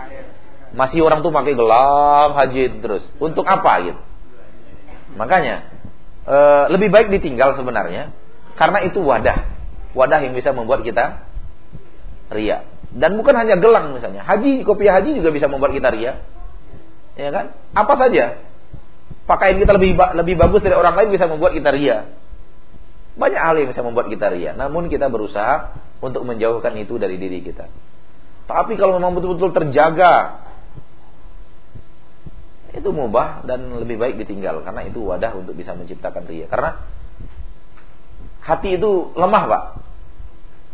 Masih orang tuh pakai gelang haji terus. Untuk apa gitu? Makanya e, Lebih baik ditinggal sebenarnya Karena itu wadah Wadah yang bisa membuat kita Ria Dan bukan hanya gelang misalnya Haji, kopi haji juga bisa membuat kita ria Ya kan? Apa saja pakaian kita lebih lebih bagus dari orang lain bisa membuat kita ria. Banyak hal yang bisa membuat kita ria. Namun kita berusaha untuk menjauhkan itu dari diri kita. Tapi kalau memang betul-betul terjaga itu mubah dan lebih baik ditinggal karena itu wadah untuk bisa menciptakan ria. Karena hati itu lemah, Pak.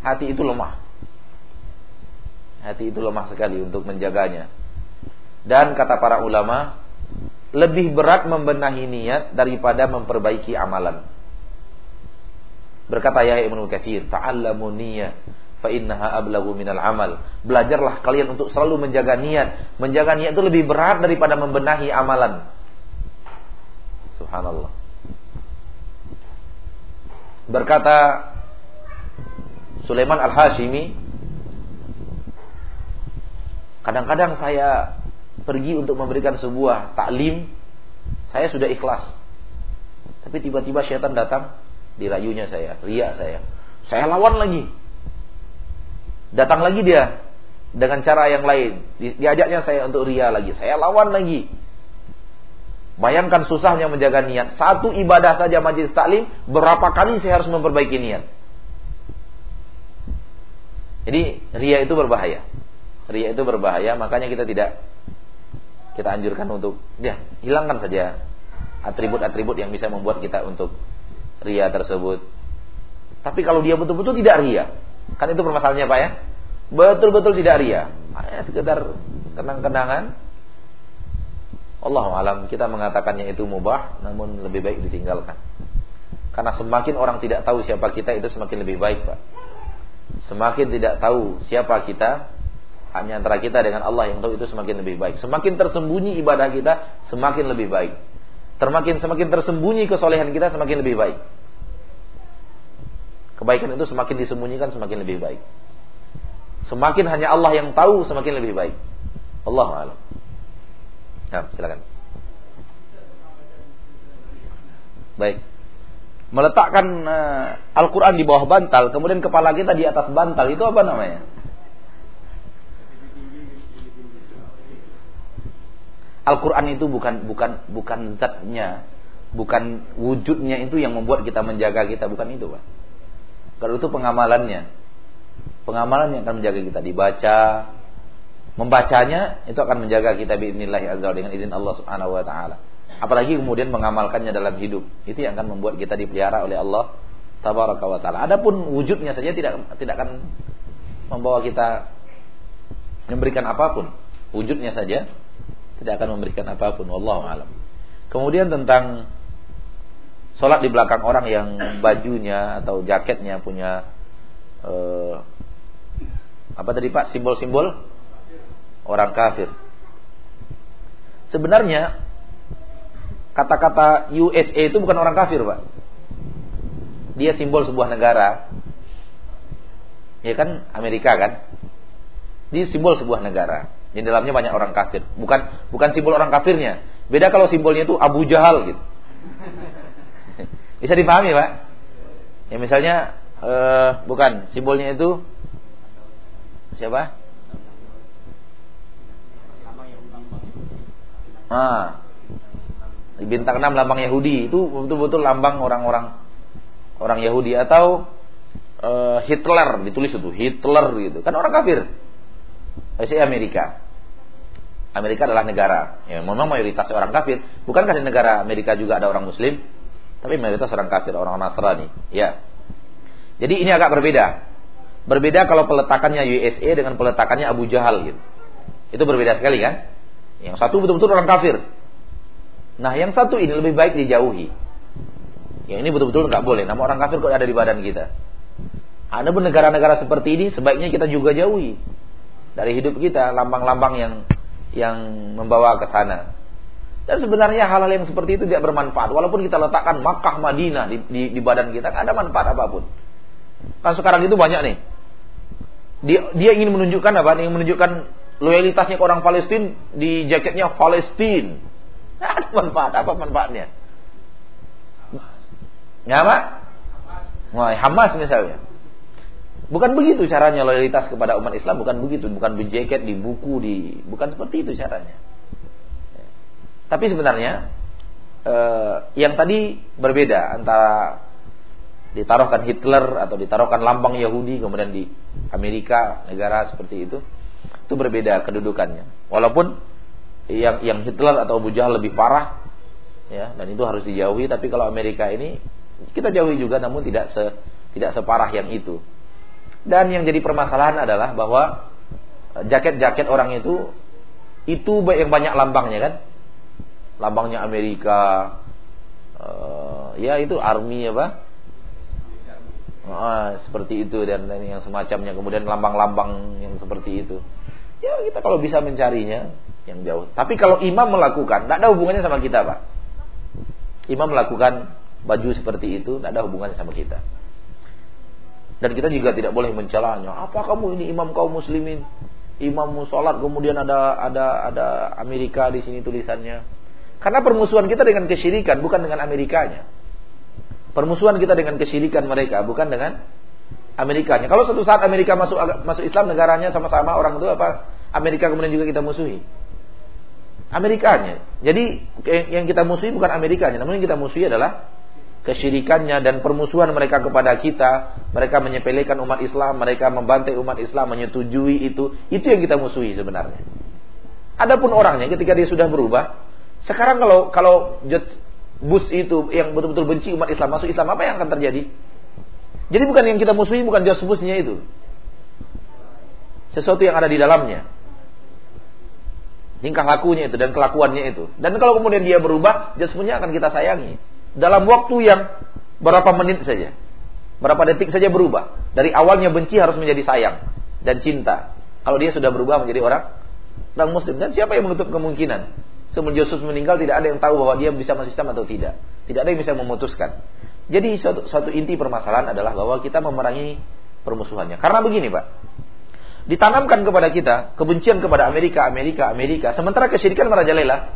Hati itu lemah. Hati itu lemah sekali untuk menjaganya. Dan kata para ulama, lebih berat membenahi niat daripada memperbaiki amalan. Berkata Yahya Ibnu Katsir, "Ta'allamu niyyah fa innaha ablagu minal amal." Belajarlah kalian untuk selalu menjaga niat. Menjaga niat itu lebih berat daripada membenahi amalan. Subhanallah. Berkata Sulaiman Al-Hashimi, kadang-kadang saya pergi untuk memberikan sebuah taklim, saya sudah ikhlas. Tapi tiba-tiba syaitan datang, dirayunya saya, riak saya. Saya lawan lagi. Datang lagi dia dengan cara yang lain. Diajaknya saya untuk ria lagi. Saya lawan lagi. Bayangkan susahnya menjaga niat. Satu ibadah saja majlis taklim, berapa kali saya harus memperbaiki niat. Jadi ria itu berbahaya. Ria itu berbahaya, makanya kita tidak kita anjurkan untuk ya hilangkan saja atribut-atribut yang bisa membuat kita untuk ria tersebut. Tapi kalau dia betul-betul tidak ria, kan itu permasalahannya Pak ya? Betul-betul tidak ria. Hanya sekedar kenang-kenangan, Allah alam kita mengatakannya itu mubah namun lebih baik ditinggalkan. Karena semakin orang tidak tahu siapa kita itu semakin lebih baik, Pak. Semakin tidak tahu siapa kita hanya antara kita dengan Allah yang tahu itu semakin lebih baik. Semakin tersembunyi ibadah kita semakin lebih baik. Semakin semakin tersembunyi kesolehan kita semakin lebih baik. Kebaikan itu semakin disembunyikan semakin lebih baik. Semakin hanya Allah yang tahu semakin lebih baik. Allah alam. Nah, silakan. Baik. Meletakkan uh, Al-Quran di bawah bantal, kemudian kepala kita di atas bantal, itu apa namanya? Al-Quran itu bukan bukan bukan zatnya, bukan wujudnya itu yang membuat kita menjaga kita, bukan itu, Pak. Kalau itu pengamalannya. Pengamalan yang akan menjaga kita dibaca, membacanya itu akan menjaga kita biidznillah azza dengan izin Allah Subhanahu wa taala. Apalagi kemudian mengamalkannya dalam hidup. Itu yang akan membuat kita dipelihara oleh Allah tabaraka wa taala. Adapun wujudnya saja tidak tidak akan membawa kita memberikan apa pun. Wujudnya saja tidak akan memberikan apa pun. Wallahu alam. Kemudian tentang sholat di belakang orang yang bajunya atau jaketnya punya uh, apa tadi Pak simbol-simbol orang kafir. Sebenarnya kata-kata USA itu bukan orang kafir, Pak. Dia simbol sebuah negara. Ya kan Amerika kan? Dia simbol sebuah negara. Di dalamnya banyak orang kafir. Bukan bukan simbol orang kafirnya. Beda kalau simbolnya itu Abu Jahal gitu. Bisa dipahami, Pak? Ya misalnya uh, bukan simbolnya itu siapa? Ah. Di bintang 6 lambang Yahudi itu betul-betul lambang orang-orang orang Yahudi atau uh, Hitler ditulis itu Hitler gitu kan orang kafir. Saya Amerika. Amerika adalah negara yang memang mayoritas orang kafir. Bukankah di negara Amerika juga ada orang Muslim? Tapi mayoritas orang kafir, orang Nasrani. Ya. Jadi ini agak berbeda. Berbeda kalau peletakannya USA dengan peletakannya Abu Jahal gitu. Itu berbeda sekali kan? Yang satu betul-betul orang kafir. Nah, yang satu ini lebih baik dijauhi. Yang ini betul-betul nggak boleh. Nama orang kafir kok ada di badan kita. Ada pun negara-negara seperti ini sebaiknya kita juga jauhi dari hidup kita lambang-lambang yang yang membawa ke sana. Dan sebenarnya hal-hal yang seperti itu tidak bermanfaat. Walaupun kita letakkan Makkah, Madinah di, di, di badan kita, nggak ada manfaat apa pun. Kan sekarang itu banyak nih. Dia, dia ingin menunjukkan apa? Ingin menunjukkan loyalitasnya ke orang Palestina di jaketnya Palestina. Nah, ada manfaat apa manfaatnya? Ya apa? Wah, Hamas misalnya. Bukan begitu caranya loyalitas kepada umat Islam, bukan begitu, bukan di jaket, di buku, di bukan seperti itu caranya. Tapi sebenarnya eh, yang tadi berbeda antara ditaruhkan Hitler atau ditaruhkan lambang Yahudi kemudian di Amerika negara seperti itu itu berbeda kedudukannya. Walaupun yang yang Hitler atau Abu Jahal lebih parah ya dan itu harus dijauhi tapi kalau Amerika ini kita jauhi juga namun tidak se tidak separah yang itu. Dan yang jadi permasalahan adalah bahwa jaket-jaket orang itu itu yang banyak lambangnya kan. Lambangnya Amerika uh, ya itu army apa? Ah, seperti itu dan, dan yang semacamnya. Kemudian lambang-lambang yang seperti itu. Ya kita kalau bisa mencarinya yang jauh. Tapi kalau imam melakukan tidak ada hubungannya sama kita pak. Imam melakukan baju seperti itu tidak ada hubungannya sama kita. Dan kita juga tidak boleh mencelanya. Apa kamu ini imam kaum muslimin? Imam musolat kemudian ada ada ada Amerika di sini tulisannya. Karena permusuhan kita dengan kesyirikan bukan dengan Amerikanya Permusuhan kita dengan kesyirikan mereka bukan dengan Amerikanya. Kalau suatu saat Amerika masuk masuk Islam negaranya sama-sama orang itu apa? Amerika kemudian juga kita musuhi. Amerikanya. Jadi yang kita musuhi bukan Amerikanya, namun yang kita musuhi adalah kesyirikannya dan permusuhan mereka kepada kita, mereka menyepelekan umat Islam, mereka membantai umat Islam, menyetujui itu, itu yang kita musuhi sebenarnya. Adapun orangnya ketika dia sudah berubah, sekarang kalau kalau Bus itu yang betul-betul benci umat Islam masuk Islam apa yang akan terjadi? Jadi bukan yang kita musuhi bukan jas busnya itu. Sesuatu yang ada di dalamnya. Tingkah lakunya itu dan kelakuannya itu. Dan kalau kemudian dia berubah, jas busnya akan kita sayangi. Dalam waktu yang berapa menit saja. Berapa detik saja berubah. Dari awalnya benci harus menjadi sayang dan cinta. Kalau dia sudah berubah menjadi orang orang muslim dan siapa yang menutup kemungkinan semenjak Yesus meninggal tidak ada yang tahu bahwa dia bisa masuk Islam atau tidak. Tidak ada yang bisa memutuskan. Jadi suatu, suatu inti permasalahan adalah bahwa kita memerangi permusuhannya. Karena begini Pak. Ditanamkan kepada kita kebencian kepada Amerika, Amerika, Amerika. Sementara kesyirikan merajalela.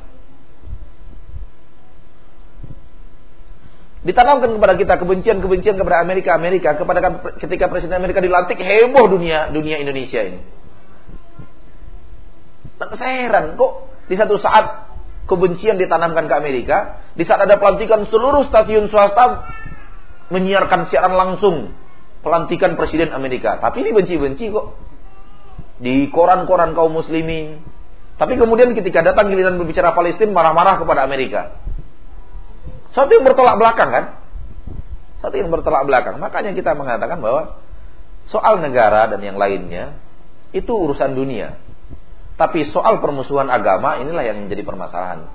Ditanamkan kepada kita kebencian-kebencian kepada Amerika, Amerika. Kepada ketika Presiden Amerika dilantik heboh dunia dunia Indonesia ini. Saya heran kok di satu saat kebencian ditanamkan ke Amerika, di saat ada pelantikan seluruh stasiun swasta menyiarkan siaran langsung pelantikan presiden Amerika. Tapi ini benci-benci kok. Di koran-koran kaum muslimin. Tapi kemudian ketika datang giliran berbicara Palestina marah-marah kepada Amerika. Satu yang bertolak belakang kan? Satu yang bertolak belakang. Makanya kita mengatakan bahwa soal negara dan yang lainnya itu urusan dunia. Tapi soal permusuhan agama inilah yang menjadi permasalahan.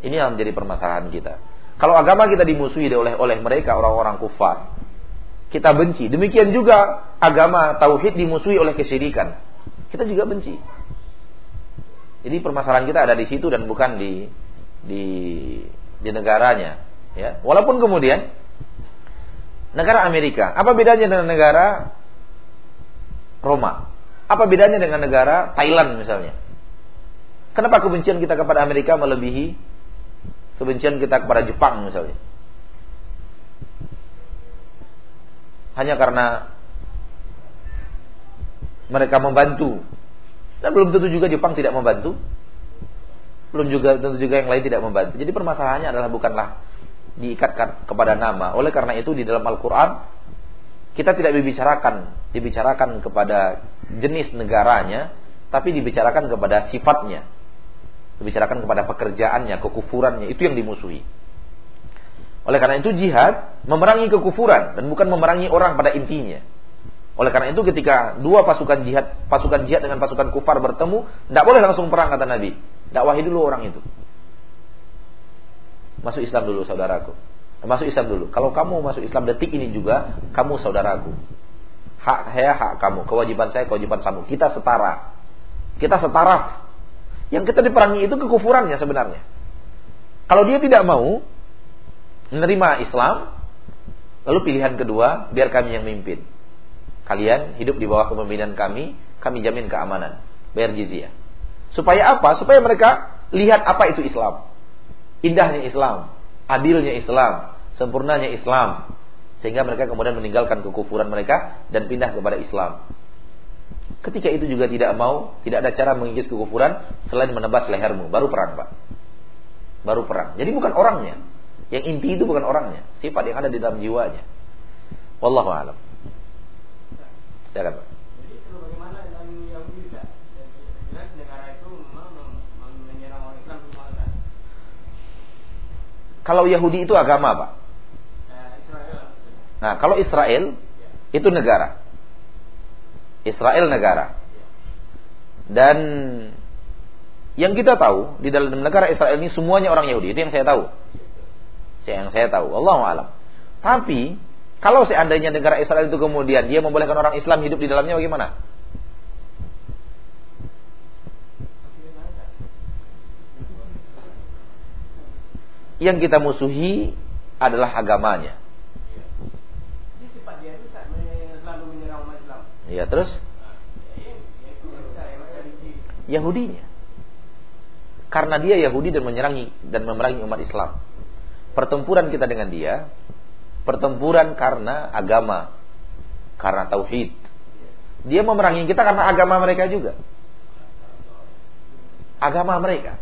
Ini yang menjadi permasalahan kita. Kalau agama kita dimusuhi oleh oleh mereka orang-orang kufar, kita benci. Demikian juga agama tauhid dimusuhi oleh kesyirikan. Kita juga benci. Jadi permasalahan kita ada di situ dan bukan di di di negaranya, ya. Walaupun kemudian negara Amerika, apa bedanya dengan negara Roma? Apa bedanya dengan negara Thailand misalnya? Kenapa kebencian kita kepada Amerika melebihi kebencian kita kepada Jepang misalnya? Hanya karena mereka membantu. Dan belum tentu juga Jepang tidak membantu. Belum juga tentu juga yang lain tidak membantu. Jadi permasalahannya adalah bukanlah diikatkan kepada nama. Oleh karena itu di dalam Al-Qur'an kita tidak dibicarakan dibicarakan kepada jenis negaranya tapi dibicarakan kepada sifatnya. Dibicarakan kepada pekerjaannya kekufurannya itu yang dimusuhi. Oleh karena itu jihad memerangi kekufuran dan bukan memerangi orang pada intinya. Oleh karena itu ketika dua pasukan jihad pasukan jihad dengan pasukan kufar bertemu tidak boleh langsung perang kata Nabi. Dakwahi dulu orang itu. Masuk Islam dulu saudaraku Masuk Islam dulu. Kalau kamu masuk Islam detik ini juga, kamu saudaraku. Hak saya, hak kamu. Kewajiban saya, kewajiban kamu. Kita setara. Kita setara. Yang kita diperangi itu kekufurannya sebenarnya. Kalau dia tidak mau menerima Islam, lalu pilihan kedua, biar kami yang mimpin. Kalian hidup di bawah kepemimpinan kami, kami jamin keamanan. Bayar jizyah. Supaya apa? Supaya mereka lihat apa itu Islam. Indahnya Islam adilnya Islam, sempurnanya Islam, sehingga mereka kemudian meninggalkan kekufuran mereka dan pindah kepada Islam. Ketika itu juga tidak mau, tidak ada cara mengikis kekufuran selain menebas lehermu, baru perang, Pak. Baru perang. Jadi bukan orangnya. Yang inti itu bukan orangnya, sifat yang ada di dalam jiwanya. Wallahu a'lam. Silakan, Pak. Kalau Yahudi itu agama, Pak. Nah, kalau Israel itu negara. Israel negara. Dan yang kita tahu di dalam negara Israel ini semuanya orang Yahudi. Itu yang saya tahu. Yang saya tahu. Allah alam. Tapi Kalau seandainya negara Israel itu kemudian dia membolehkan orang Islam hidup di dalamnya bagaimana? Yang kita musuhi adalah agamanya. Ya terus Yahudinya. Karena dia Yahudi dan menyerangi dan memerangi umat Islam. Pertempuran kita dengan dia pertempuran karena agama, karena tauhid. Dia memerangi kita karena agama mereka juga. Agama mereka.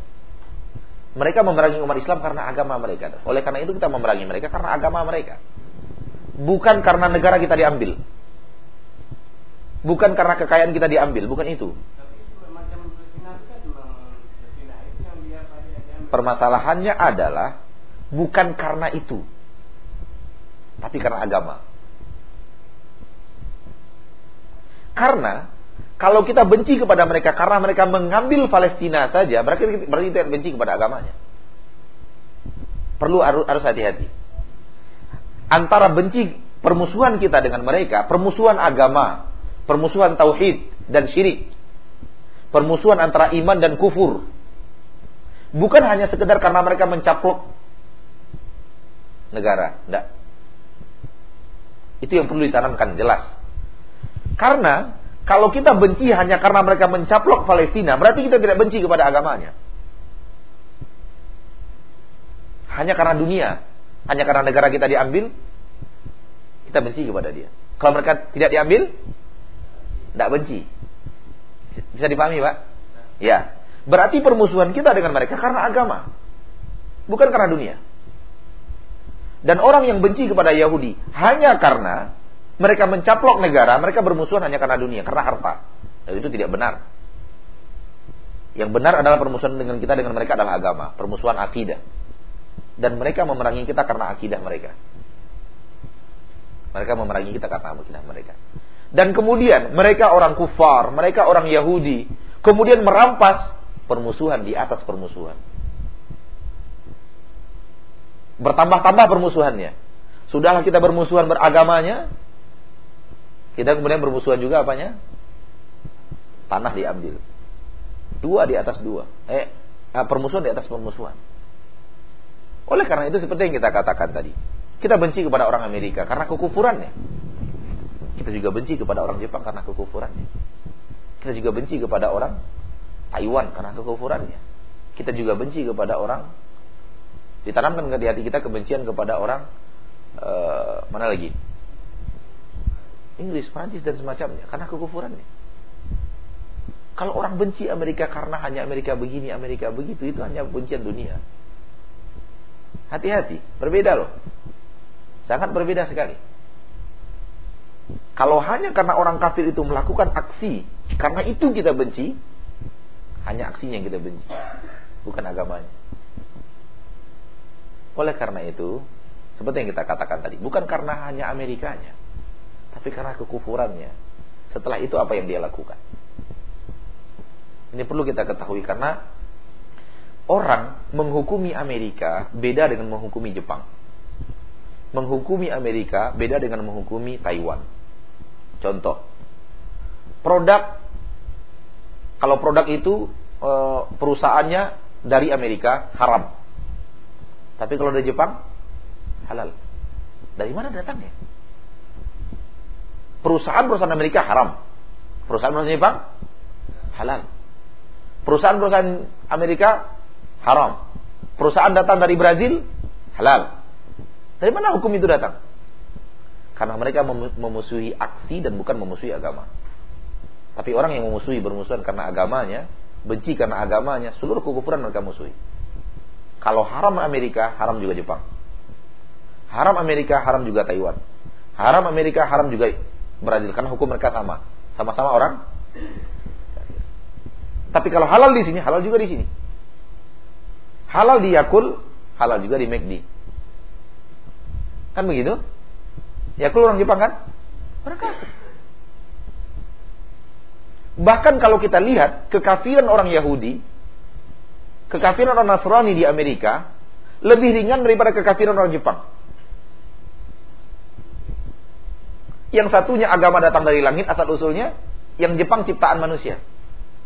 Mereka memerangi umat Islam karena agama mereka. Oleh karena itu kita memerangi mereka karena agama mereka. Bukan karena negara kita diambil. Bukan karena kekayaan kita diambil, bukan itu. Permasalahannya adalah bukan karena itu tapi karena agama. Karena kalau kita benci kepada mereka karena mereka mengambil Palestina saja, berarti berarti kita benci kepada agamanya. Perlu harus hati-hati. Antara benci permusuhan kita dengan mereka, permusuhan agama, permusuhan tauhid dan syirik, permusuhan antara iman dan kufur. Bukan hanya sekedar karena mereka mencaplok negara, enggak. Itu yang perlu ditanamkan jelas. Karena kalau kita benci hanya karena mereka mencaplok Palestina, berarti kita tidak benci kepada agamanya. Hanya karena dunia, hanya karena negara kita diambil, kita benci kepada dia. Kalau mereka tidak diambil, tidak benci. Bisa dipahami, Pak? Ya. Berarti permusuhan kita dengan mereka karena agama. Bukan karena dunia. Dan orang yang benci kepada Yahudi hanya karena mereka mencaplok negara, mereka bermusuhan hanya karena dunia, karena harta. Dan itu tidak benar. Yang benar adalah permusuhan dengan kita dengan mereka adalah agama, permusuhan akidah. Dan mereka memerangi kita karena akidah mereka. Mereka memerangi kita karena akidah mereka. Dan kemudian mereka orang kufar, mereka orang Yahudi, kemudian merampas permusuhan di atas permusuhan. Bertambah-tambah permusuhannya. Sudahlah kita bermusuhan beragamanya, kita kemudian bermusuhan juga apanya? Tanah diambil. Dua di atas dua. Eh, eh, permusuhan di atas permusuhan. Oleh karena itu seperti yang kita katakan tadi. Kita benci kepada orang Amerika karena kekufurannya. Kita juga benci kepada orang Jepang karena kekufurannya. Kita juga benci kepada orang Taiwan karena kekufurannya. Kita juga benci kepada orang ditanamkan di hati kita kebencian kepada orang uh, mana lagi Inggris, Prancis dan semacamnya karena kekufurannya. Kalau orang benci Amerika karena hanya Amerika begini, Amerika begitu, itu hanya bencian dunia. Hati-hati, berbeda loh. Sangat berbeda sekali. Kalau hanya karena orang kafir itu melakukan aksi, karena itu kita benci, hanya aksinya yang kita benci, bukan agamanya. Oleh karena itu, seperti yang kita katakan tadi, bukan karena hanya Amerikanya, tapi karena kekufurannya. Setelah itu apa yang dia lakukan? Ini perlu kita ketahui karena orang menghukumi Amerika beda dengan menghukumi Jepang. Menghukumi Amerika beda dengan menghukumi Taiwan. Contoh, produk kalau produk itu eh, perusahaannya dari Amerika haram. Tapi kalau dari Jepang halal. Dari mana datangnya? Perusahaan-perusahaan Amerika haram. Perusahaan-perusahaan Jepang halal. Perusahaan-perusahaan Amerika haram. Perusahaan datang dari Brazil halal. Dari mana hukum itu datang? Karena mereka memusuhi aksi dan bukan memusuhi agama. Tapi orang yang memusuhi bermusuhan karena agamanya, benci karena agamanya, seluruh kekufuran mereka musuhi. Kalau haram Amerika, haram juga Jepang. Haram Amerika, haram juga Taiwan. Haram Amerika, haram juga Brazil karena hukum mereka sama. Sama-sama orang. Tapi kalau halal di sini, halal juga di sini. Halal di Yakul, halal juga di McD. Kan begitu? Yakul orang Jepang kan? Mereka. Bahkan kalau kita lihat kekafiran orang Yahudi kekafiran orang Nasrani di Amerika lebih ringan daripada kekafiran orang Jepang. Yang satunya agama datang dari langit asal usulnya, yang Jepang ciptaan manusia.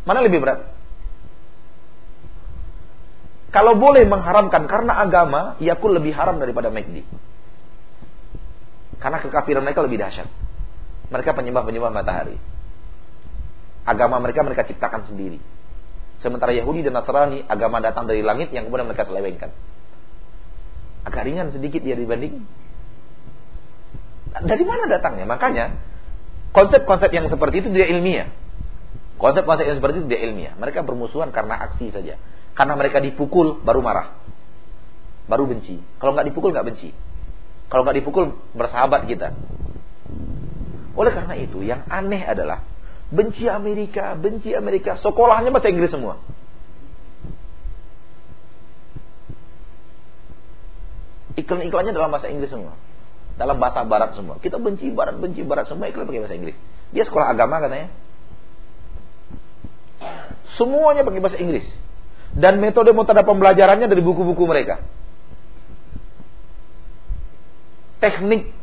Mana lebih berat? Kalau boleh mengharamkan karena agama, yakul lebih haram daripada McD. Karena kekafiran mereka lebih dahsyat. Mereka penyembah-penyembah matahari. Agama mereka mereka ciptakan sendiri. Sementara Yahudi dan Nasrani agama datang dari langit yang kemudian mereka selewengkan. Agak ringan sedikit dia dibanding. Dari mana datangnya? Makanya konsep-konsep yang seperti itu tidak ilmiah. Konsep-konsep yang seperti itu tidak ilmiah. Mereka bermusuhan karena aksi saja. Karena mereka dipukul baru marah. Baru benci. Kalau nggak dipukul nggak benci. Kalau nggak dipukul bersahabat kita. Oleh karena itu yang aneh adalah benci Amerika, benci Amerika, sekolahnya bahasa Inggris semua. Iklan-iklannya dalam bahasa Inggris semua. Dalam bahasa barat semua. Kita benci barat, benci barat semua iklan pakai bahasa Inggris. Dia sekolah agama katanya. Semuanya pakai bahasa Inggris. Dan metode-metode pembelajarannya dari buku-buku mereka. Teknik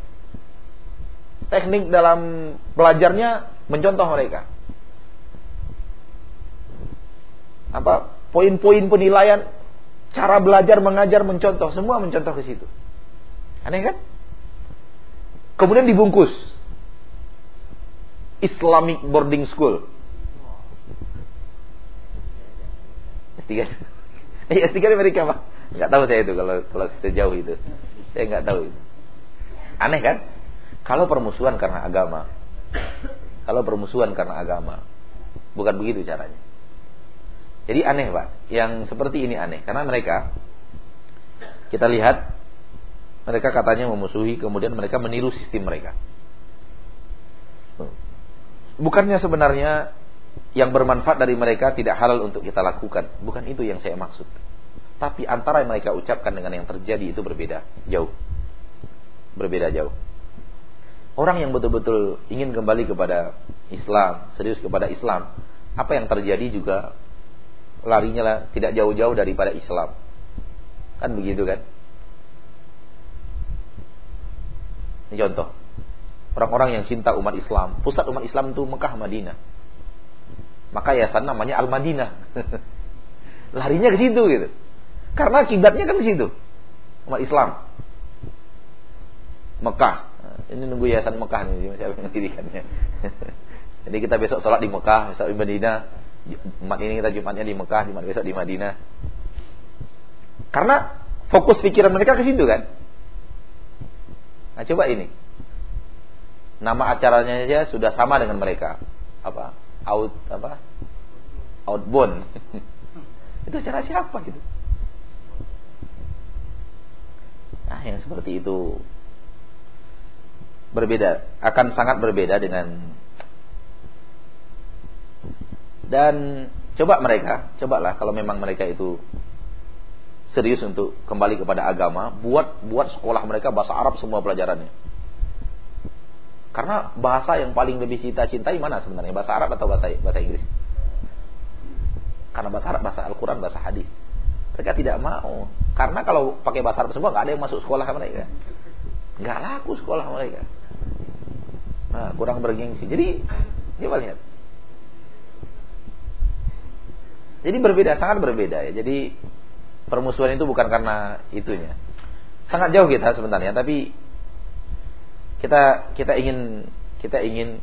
teknik dalam belajarnya mencontoh mereka. Apa poin-poin penilaian cara belajar mengajar mencontoh semua mencontoh ke situ. Aneh kan? Kemudian dibungkus Islamic boarding school. S3. Eh, S3 di Amerika, Pak. Enggak tahu saya itu kalau kalau sejauh itu. Saya enggak tahu. Aneh kan? Kalau permusuhan karena agama, kalau bermusuhan karena agama. Bukan begitu caranya. Jadi aneh Pak. Yang seperti ini aneh. Karena mereka, kita lihat, mereka katanya memusuhi, kemudian mereka meniru sistem mereka. Bukannya sebenarnya yang bermanfaat dari mereka tidak halal untuk kita lakukan. Bukan itu yang saya maksud. Tapi antara yang mereka ucapkan dengan yang terjadi itu berbeda. Jauh. Berbeda jauh. Orang yang betul-betul ingin kembali kepada Islam, serius kepada Islam, apa yang terjadi juga larinya lah tidak jauh-jauh daripada Islam. Kan begitu kan? Ini contoh. Orang-orang yang cinta umat Islam, pusat umat Islam itu Mekah, Madinah. Maka yayasan namanya Al-Madinah. larinya ke situ gitu. Karena kiblatnya kan ke situ. Umat Islam. Mekah, ini nunggu yayasan Mekah nih. Jadi kita besok sholat di Mekah, besok di Madinah. Jumat ini kita Jumatnya di Mekah, Jumat besok di Madinah. Karena fokus pikiran mereka ke situ kan. Nah coba ini. Nama acaranya saja sudah sama dengan mereka. Apa? Out apa? Outbound. itu acara siapa gitu? Nah, yang seperti itu berbeda, akan sangat berbeda dengan dan coba mereka, cobalah kalau memang mereka itu serius untuk kembali kepada agama, buat buat sekolah mereka bahasa Arab semua pelajarannya. Karena bahasa yang paling lebih kita cintai mana sebenarnya? Bahasa Arab atau bahasa bahasa Inggris? Karena bahasa Arab, bahasa Al-Quran, bahasa hadis. Mereka tidak mau. Karena kalau pakai bahasa Arab semua nggak ada yang masuk sekolah mereka. Nggak laku sekolah mereka. Nah, kurang bergengsi. Jadi, coba lihat. Jadi berbeda, sangat berbeda ya. Jadi permusuhan itu bukan karena itunya. Sangat jauh kita sebenarnya, tapi kita kita ingin kita ingin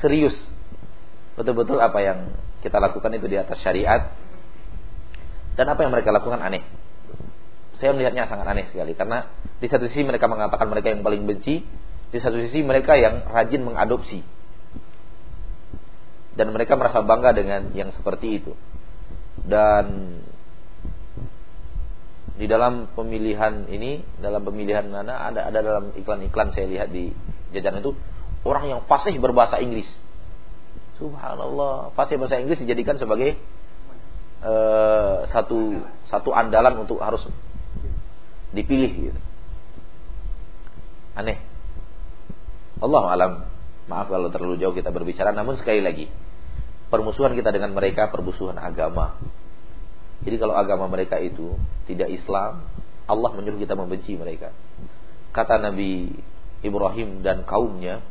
serius betul-betul apa yang kita lakukan itu di atas syariat dan apa yang mereka lakukan aneh. Saya melihatnya sangat aneh sekali karena di satu sisi mereka mengatakan mereka yang paling benci, di satu sisi mereka yang rajin mengadopsi. Dan mereka merasa bangga dengan yang seperti itu. Dan di dalam pemilihan ini, dalam pemilihan mana ada ada dalam iklan-iklan saya lihat di jajaran itu orang yang fasih berbahasa Inggris. Subhanallah, fasih bahasa Inggris dijadikan sebagai uh, satu satu andalan untuk harus dipilih gitu. Aneh. Allah alam. Maaf kalau terlalu jauh kita berbicara, namun sekali lagi permusuhan kita dengan mereka permusuhan agama. Jadi kalau agama mereka itu tidak Islam, Allah menyuruh kita membenci mereka. Kata Nabi Ibrahim dan kaumnya,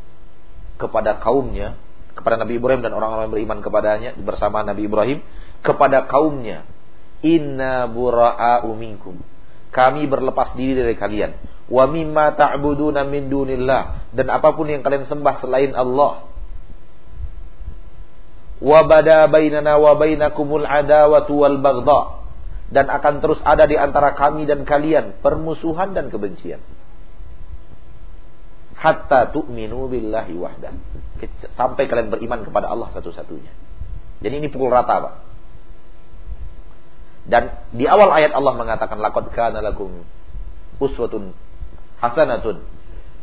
kepada kaumnya, kepada Nabi Ibrahim dan orang-orang beriman kepadanya bersama Nabi Ibrahim kepada kaumnya, "Inna bura'a'u minkum." Kami berlepas diri dari kalian. Wa mimma ta'buduna min dunillah dan apa pun yang kalian sembah selain Allah. Wa bada bainana wa bainakumul adawatu wal baghdha dan akan terus ada di antara kami dan kalian permusuhan dan kebencian. Hatta tu'minu billahi wahdah. Sampai kalian beriman kepada Allah satu-satunya. Jadi ini pukul rata, Pak. Dan di awal ayat Allah mengatakan laqad kana lakum uswatun hasanatun.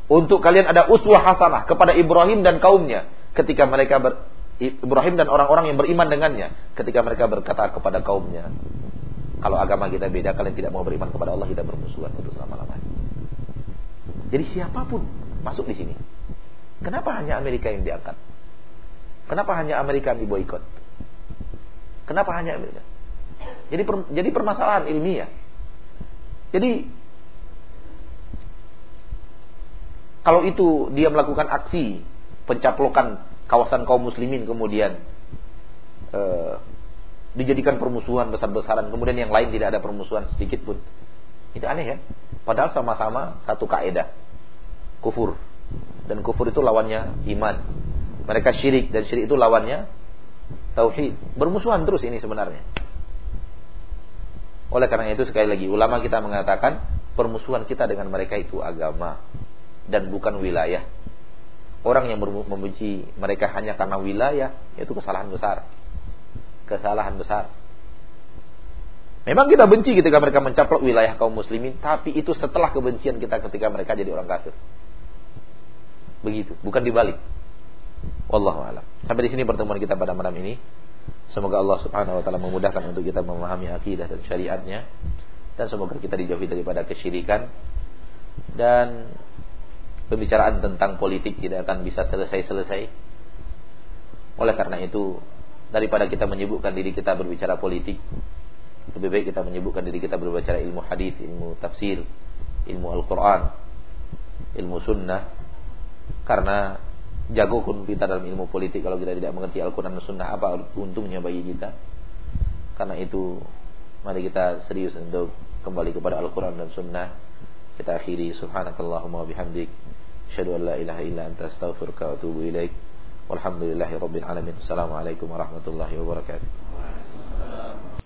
Untuk kalian ada uswah hasanah kepada Ibrahim dan kaumnya ketika mereka ber, Ibrahim dan orang-orang yang beriman dengannya ketika mereka berkata kepada kaumnya kalau agama kita beda, kalian tidak mau beriman kepada Allah, kita bermusuhan untuk selama-lamanya. Jadi siapa pun masuk di sini. Kenapa hanya Amerika yang diangkat? Kenapa hanya Amerika yang diboikot? Kenapa hanya Amerika? Jadi per, jadi permasalahan ilmiah. Jadi kalau itu dia melakukan aksi pencaplokan kawasan kaum muslimin kemudian eh, dijadikan permusuhan besar-besaran. Kemudian yang lain tidak ada permusuhan sedikit pun. Itu aneh ya. Padahal sama-sama satu kaidah kufur. Dan kufur itu lawannya iman. Mereka syirik dan syirik itu lawannya tauhid. Bermusuhan terus ini sebenarnya. Oleh karena itu sekali lagi ulama kita mengatakan permusuhan kita dengan mereka itu agama dan bukan wilayah orang yang membenci mereka hanya karena wilayah itu kesalahan besar kesalahan besar. Memang kita benci ketika mereka mencaplok wilayah kaum muslimin, tapi itu setelah kebencian kita ketika mereka jadi orang kafir. Begitu, bukan dibalik. Wallahu a'lam. Sampai di sini pertemuan kita pada malam ini. Semoga Allah Subhanahu wa taala memudahkan untuk kita memahami akidah dan syariatnya dan semoga kita dijauhi daripada kesyirikan dan pembicaraan tentang politik tidak akan bisa selesai-selesai. Oleh karena itu, daripada kita menyebutkan diri kita berbicara politik lebih baik kita menyebutkan diri kita berbicara ilmu hadis ilmu tafsir ilmu Al-Quran ilmu sunnah. Karena jago pun kita dalam ilmu politik kalau kita tidak mengerti Al-Quran dan sunnah apa untungnya bagi kita? Karena itu mari kita serius untuk kembali kepada Al-Quran dan sunnah. Kita akhiri. Subhanakallahumma bihamdik Asyhadu an la ilaha illa anta astaghfiruka wa atubu ilaik. Walhamdulillahi rabbil alamin. Assalamualaikum warahmatullahi wabarakatuh.